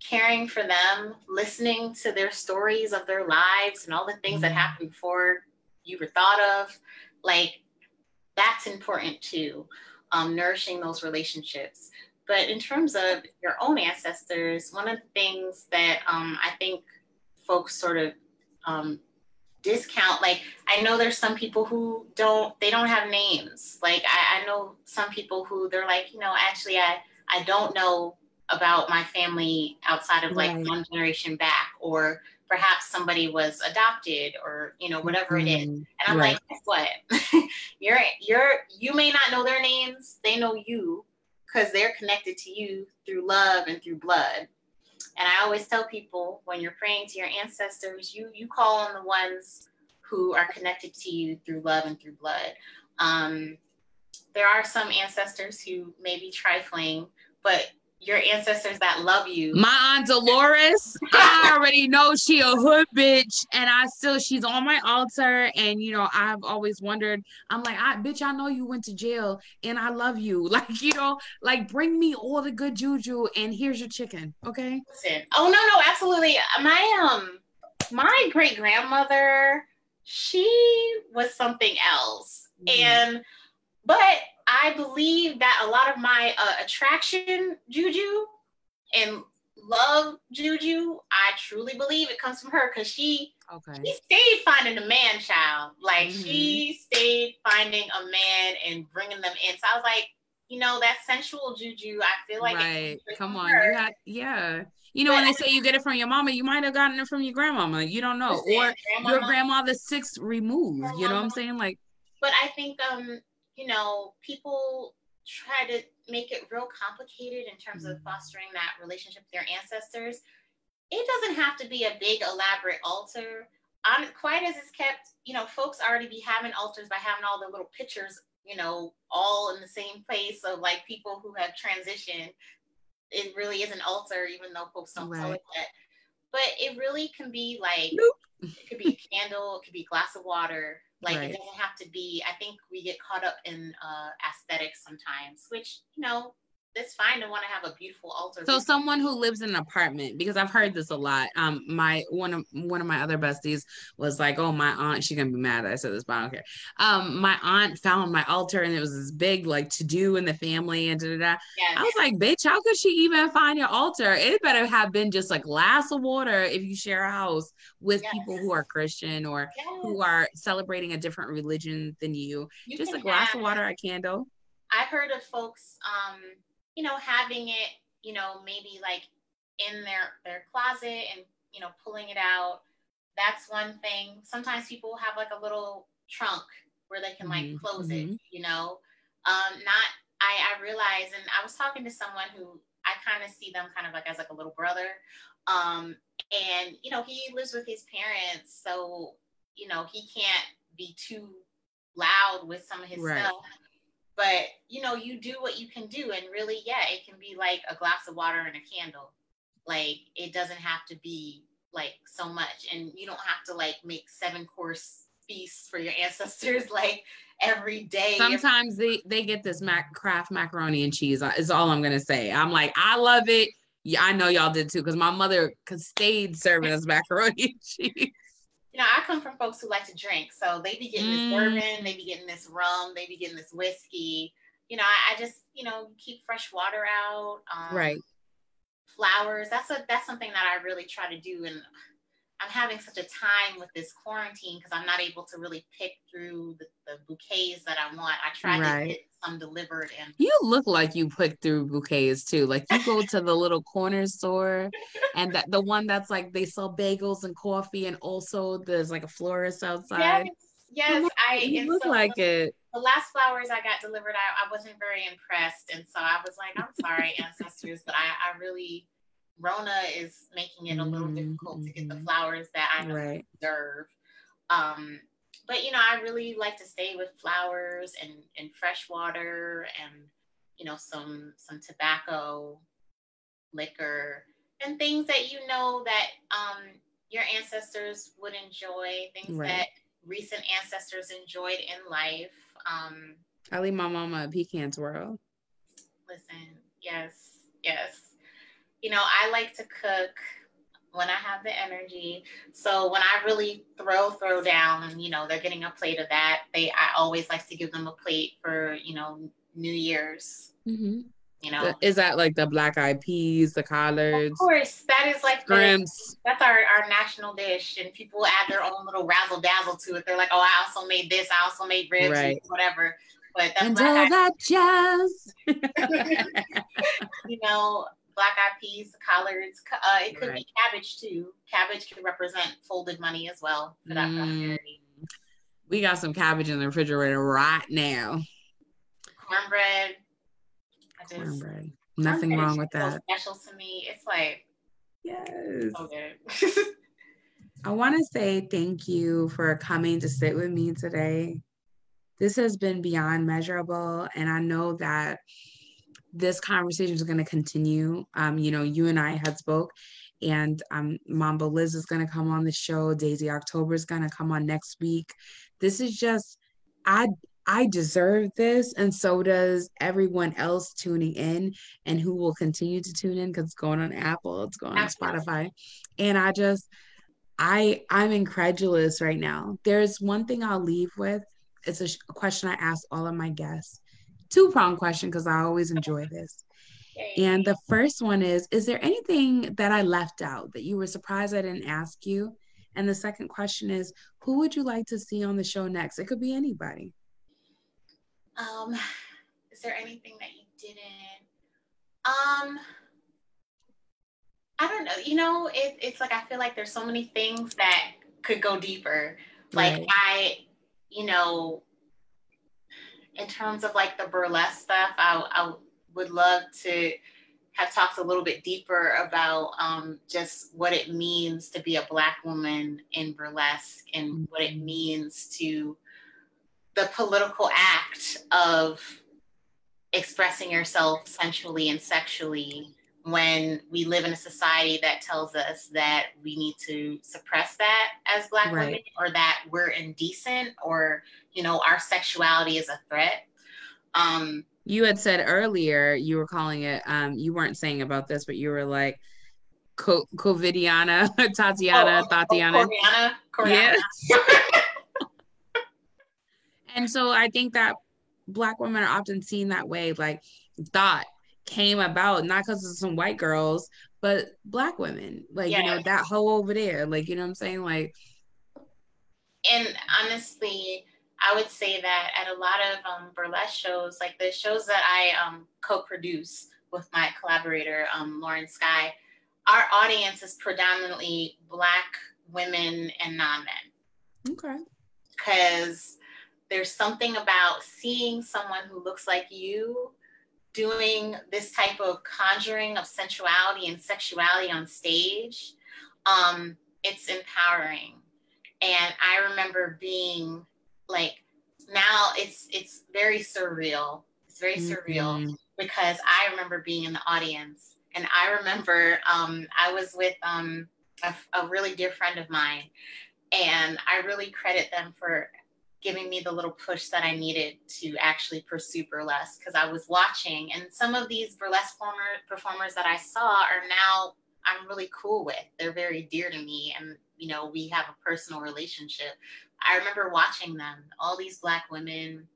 caring for them, listening to their stories of their lives and all the things mm-hmm. that happened before you were thought of. Like that's important too. Um, nourishing those relationships. But in terms of your own ancestors, one of the things that um, I think folks sort of um, discount, like I know there's some people who don't, they don't have names. Like I, I know some people who they're like, you know, actually I, I don't know about my family outside of like right. one generation back, or perhaps somebody was adopted, or you know whatever it is. Mm-hmm. And I'm right. like, guess what? you're you're you may not know their names, they know you, because they're connected to you through love and through blood. And I always tell people when you're praying to your ancestors, you you call on the ones who are connected to you through love and through blood. Um, there are some ancestors who may be trifling, but your ancestors that love you. My aunt Dolores, I already know she a hood bitch, and I still she's on my altar, and you know I've always wondered. I'm like, I bitch, I know you went to jail, and I love you. Like you know, like bring me all the good juju, and here's your chicken, okay? Listen, oh no, no, absolutely. My um, my great grandmother, she was something else, mm. and but I believe that a lot of my uh, attraction juju and love juju, I truly believe it comes from her because she okay. she stayed finding a man child. Like mm-hmm. she stayed finding a man and bringing them in. So I was like, you know, that sensual juju. I feel like right. Come on, her. you had yeah. You know, but when they say you get it from your mama, you might have gotten it from your grandmama. You don't know, or grandmama. your grandmother six removed. Grandmama. You know what I'm saying? Like, but I think um you know, people try to make it real complicated in terms of mm-hmm. fostering that relationship with their ancestors. It doesn't have to be a big elaborate altar. On quite as it's kept, you know, folks already be having altars by having all the little pictures, you know, all in the same place of like people who have transitioned. It really is an altar, even though folks don't right. call it that. But it really can be like it could be a candle, it could be a glass of water. Like right. it doesn't have to be. I think we get caught up in uh, aesthetics sometimes, which you know it's fine to want to have a beautiful altar. So someone who lives in an apartment, because I've heard this a lot. Um, my one of one of my other besties was like, "Oh, my aunt, she's gonna be mad that I said this, but I don't care." Um, my aunt found my altar, and it was this big like to do in the family, and da da da. Yes. I was like, "Bitch, how could she even find your altar? It better have been just a glass of water if you share a house with yes. people who are Christian or yes. who are celebrating a different religion than you. you just a glass have, of water, a candle." I've heard of folks um you know, having it, you know, maybe like in their their closet and you know pulling it out. That's one thing. Sometimes people have like a little trunk where they can like mm-hmm. close mm-hmm. it. You know, um, not. I I realize, and I was talking to someone who I kind of see them kind of like as like a little brother. Um, and you know, he lives with his parents, so you know he can't be too loud with some of his right. stuff but you know you do what you can do and really yeah it can be like a glass of water and a candle. Like it doesn't have to be like so much and you don't have to like make seven course feasts for your ancestors like every day. Sometimes they they get this mac Kraft macaroni and cheese uh, is all i'm gonna say. I'm like i love it. Yeah i know y'all did too because my mother stayed serving us macaroni and cheese you know, I come from folks who like to drink. So they be getting mm. this bourbon, they be getting this rum, they be getting this whiskey. You know, I, I just, you know, keep fresh water out. Um, right. Flowers. That's a that's something that I really try to do. And I'm having such a time with this quarantine because I'm not able to really pick through the, the bouquets that I want. I try right. to get some delivered and you look like you pick through bouquets too. Like you go to the little corner store and that the one that's like they sell bagels and coffee and also there's like a florist outside. Yes, yes. I you look so like it. The last flowers I got delivered, I, I wasn't very impressed. And so I was like, I'm sorry, ancestors, but I, I really Rona is making it a little mm-hmm. difficult to get the mm-hmm. flowers that I right. deserve. Um, but you know, I really like to stay with flowers and, and fresh water and you know some some tobacco, liquor, and things that you know that um, your ancestors would enjoy, things right. that recent ancestors enjoyed in life. Um, I leave my mama a pecan swirl. Listen, yes, yes you know, I like to cook when I have the energy. So when I really throw throw down and you know they're getting a plate of that, they I always like to give them a plate for you know New Year's. Mm-hmm. You know, is that like the black eyed peas, the collards? Of course, that is like the, that's our our national dish, and people add their own little razzle dazzle to it. They're like, oh, I also made this, I also made ribs, right. whatever. But that's and all that jazz. you know, black eyed peas, collards. Uh, it could right. be cabbage too. Cabbage can represent folded money as well for that mm. We got some cabbage in the refrigerator right now. Cornbread. I cornbread. Nothing cornbread wrong with that. So special to me. It's like yes. So. I want to say thank you for coming to sit with me today. This has been beyond measurable, and I know that this conversation is going to continue. Um, you know, you and I had spoke, and um, Mambo Liz is going to come on the show. Daisy October is going to come on next week. This is just, I I deserve this, and so does everyone else tuning in, and who will continue to tune in because it's going on Apple, it's going on Spotify, and I just, I I'm incredulous right now. There's one thing I'll leave with. It's a, a question I ask all of my guests two prong question because I always enjoy this. And the first one is Is there anything that I left out that you were surprised I didn't ask you? And the second question is Who would you like to see on the show next? It could be anybody. Um, is there anything that you didn't? Um, I don't know. You know, it, it's like I feel like there's so many things that could go deeper. Like right. I, you know, in terms of like the burlesque stuff, I, I would love to have talked a little bit deeper about um, just what it means to be a Black woman in burlesque and what it means to the political act of expressing yourself sensually and sexually when we live in a society that tells us that we need to suppress that as black right. women or that we're indecent or you know our sexuality is a threat um you had said earlier you were calling it um you weren't saying about this but you were like Co- covidiana tatiana oh, tatiana oh, Koreana, Koreana. yeah and so i think that black women are often seen that way like thought came about not because of some white girls, but black women. Like, you know, that hoe over there. Like, you know what I'm saying? Like and honestly, I would say that at a lot of um, burlesque shows, like the shows that I um, co-produce with my collaborator, um, Lauren Sky, our audience is predominantly black women and non-men. Okay. Because there's something about seeing someone who looks like you doing this type of conjuring of sensuality and sexuality on stage, um, it's empowering. And I remember being like, now it's it's very surreal. It's very mm-hmm. surreal because I remember being in the audience, and I remember um, I was with um, a, a really dear friend of mine, and I really credit them for giving me the little push that I needed to actually pursue burlesque because I was watching, and some of these burlesque performers that I saw are now I'm really cool with. They're very dear to me, and you know we have a personal relationship. I remember watching them, all these black women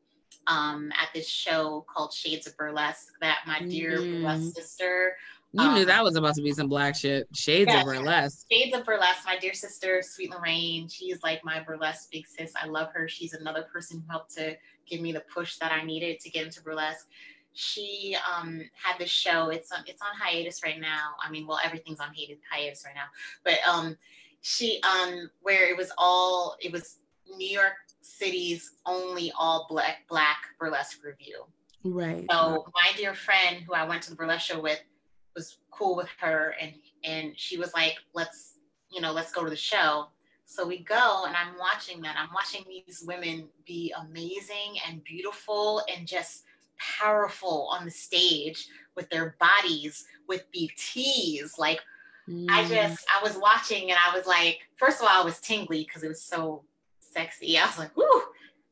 um, at this show called Shades of Burlesque that my dear mm. burlesque sister you um, knew that was about to be some black shit. Shades yeah, of burlesque. Shades of burlesque. My dear sister, Sweet Lorraine. She's like my burlesque big sis. I love her. She's another person who helped to give me the push that I needed to get into burlesque. She um, had this show. It's on it's on hiatus right now. I mean, well, everything's on hiatus right now. But um, she um, where it was all it was New York City's only all black black burlesque revue. Right. So my dear friend who I went to the burlesque show with was cool with her and and she was like let's you know let's go to the show. So we go and i'm watching that. I'm watching these women be amazing and beautiful and just powerful on the stage with their bodies with bts like mm. i just i was watching and i was like first of all i was tingly because it was so sexy. I was like whoo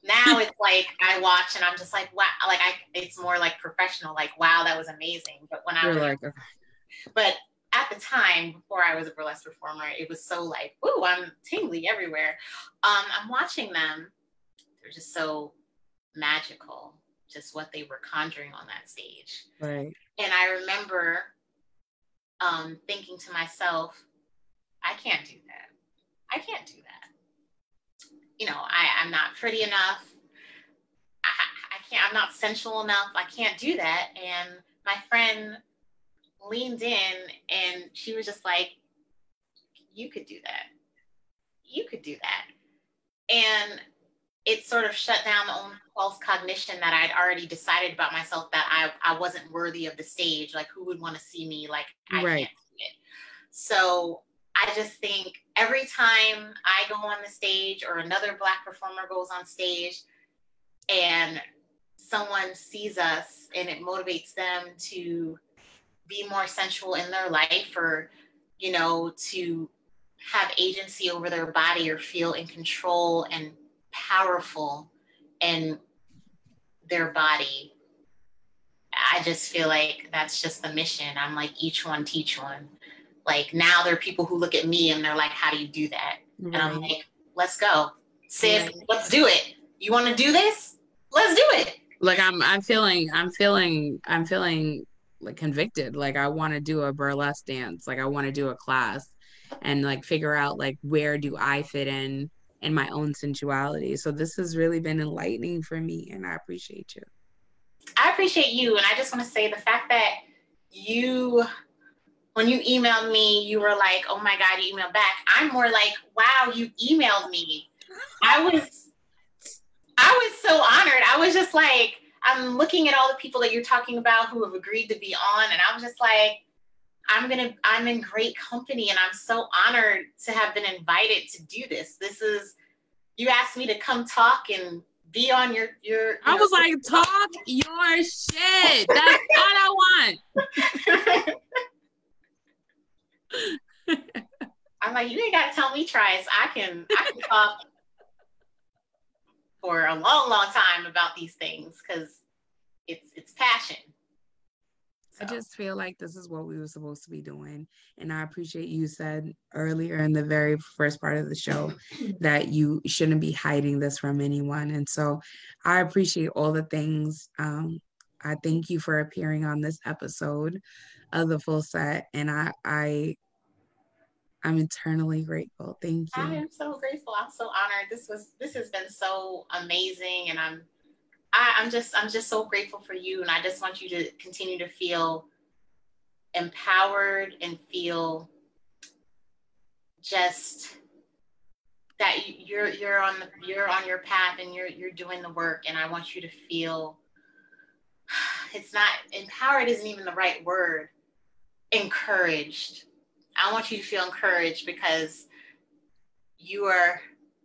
now it's like I watch and I'm just like, wow, like I, it's more like professional, like, wow, that was amazing. But when I was like, okay. but at the time before I was a burlesque performer, it was so like, ooh, I'm tingly everywhere. Um, I'm watching them. They're just so magical, just what they were conjuring on that stage. Right. And I remember um, thinking to myself, I can't do that. I can't do that you know, I, I'm not pretty enough. I, I can't, I'm not sensual enough. I can't do that. And my friend leaned in and she was just like, you could do that. You could do that. And it sort of shut down the own false cognition that I'd already decided about myself that I, I wasn't worthy of the stage. Like, who would want to see me? Like, I right. can't do it. So I just think every time I go on the stage or another Black performer goes on stage and someone sees us and it motivates them to be more sensual in their life or, you know, to have agency over their body or feel in control and powerful in their body. I just feel like that's just the mission. I'm like, each one teach one. Like now there are people who look at me and they're like, how do you do that? Right. And I'm like, let's go. Sis, right. let's do it. You want to do this? Let's do it. Like I'm I'm feeling I'm feeling I'm feeling like convicted. Like I want to do a burlesque dance. Like I want to do a class and like figure out like where do I fit in in my own sensuality. So this has really been enlightening for me and I appreciate you. I appreciate you and I just want to say the fact that you when you emailed me, you were like, oh my God, you emailed back. I'm more like, wow, you emailed me. I was, I was so honored. I was just like, I'm looking at all the people that you're talking about who have agreed to be on, and I'm just like, I'm gonna, I'm in great company, and I'm so honored to have been invited to do this. This is, you asked me to come talk and be on your your. I was like, talk your shit. That's all I want. I'm like, you ain't got to tell me twice. I can, I can talk for a long, long time about these things because it's it's passion. So. I just feel like this is what we were supposed to be doing. And I appreciate you said earlier in the very first part of the show that you shouldn't be hiding this from anyone. And so I appreciate all the things. Um, I thank you for appearing on this episode of the full set. And I, I I'm internally grateful. Thank you. I am so grateful. I'm so honored. This was this has been so amazing and I'm I, I'm just I'm just so grateful for you and I just want you to continue to feel empowered and feel just that you're you're on the you're on your path and you're you're doing the work and I want you to feel it's not empowered isn't even the right word encouraged. I want you to feel encouraged because you are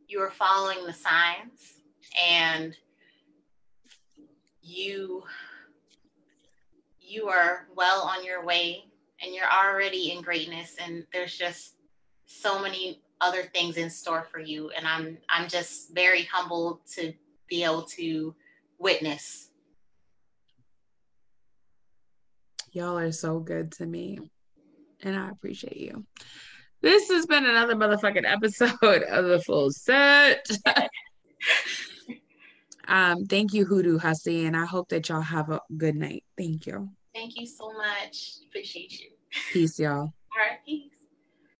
you are following the signs and you you are well on your way and you're already in greatness and there's just so many other things in store for you. And i'm i'm just very humbled to be able to witness y'all are so good to me and I appreciate you. This has been another motherfucking episode of the full set. um, thank you, Hoodoo Hussy, and I hope that y'all have a good night. Thank you. Thank you so much. Appreciate you. Peace, y'all.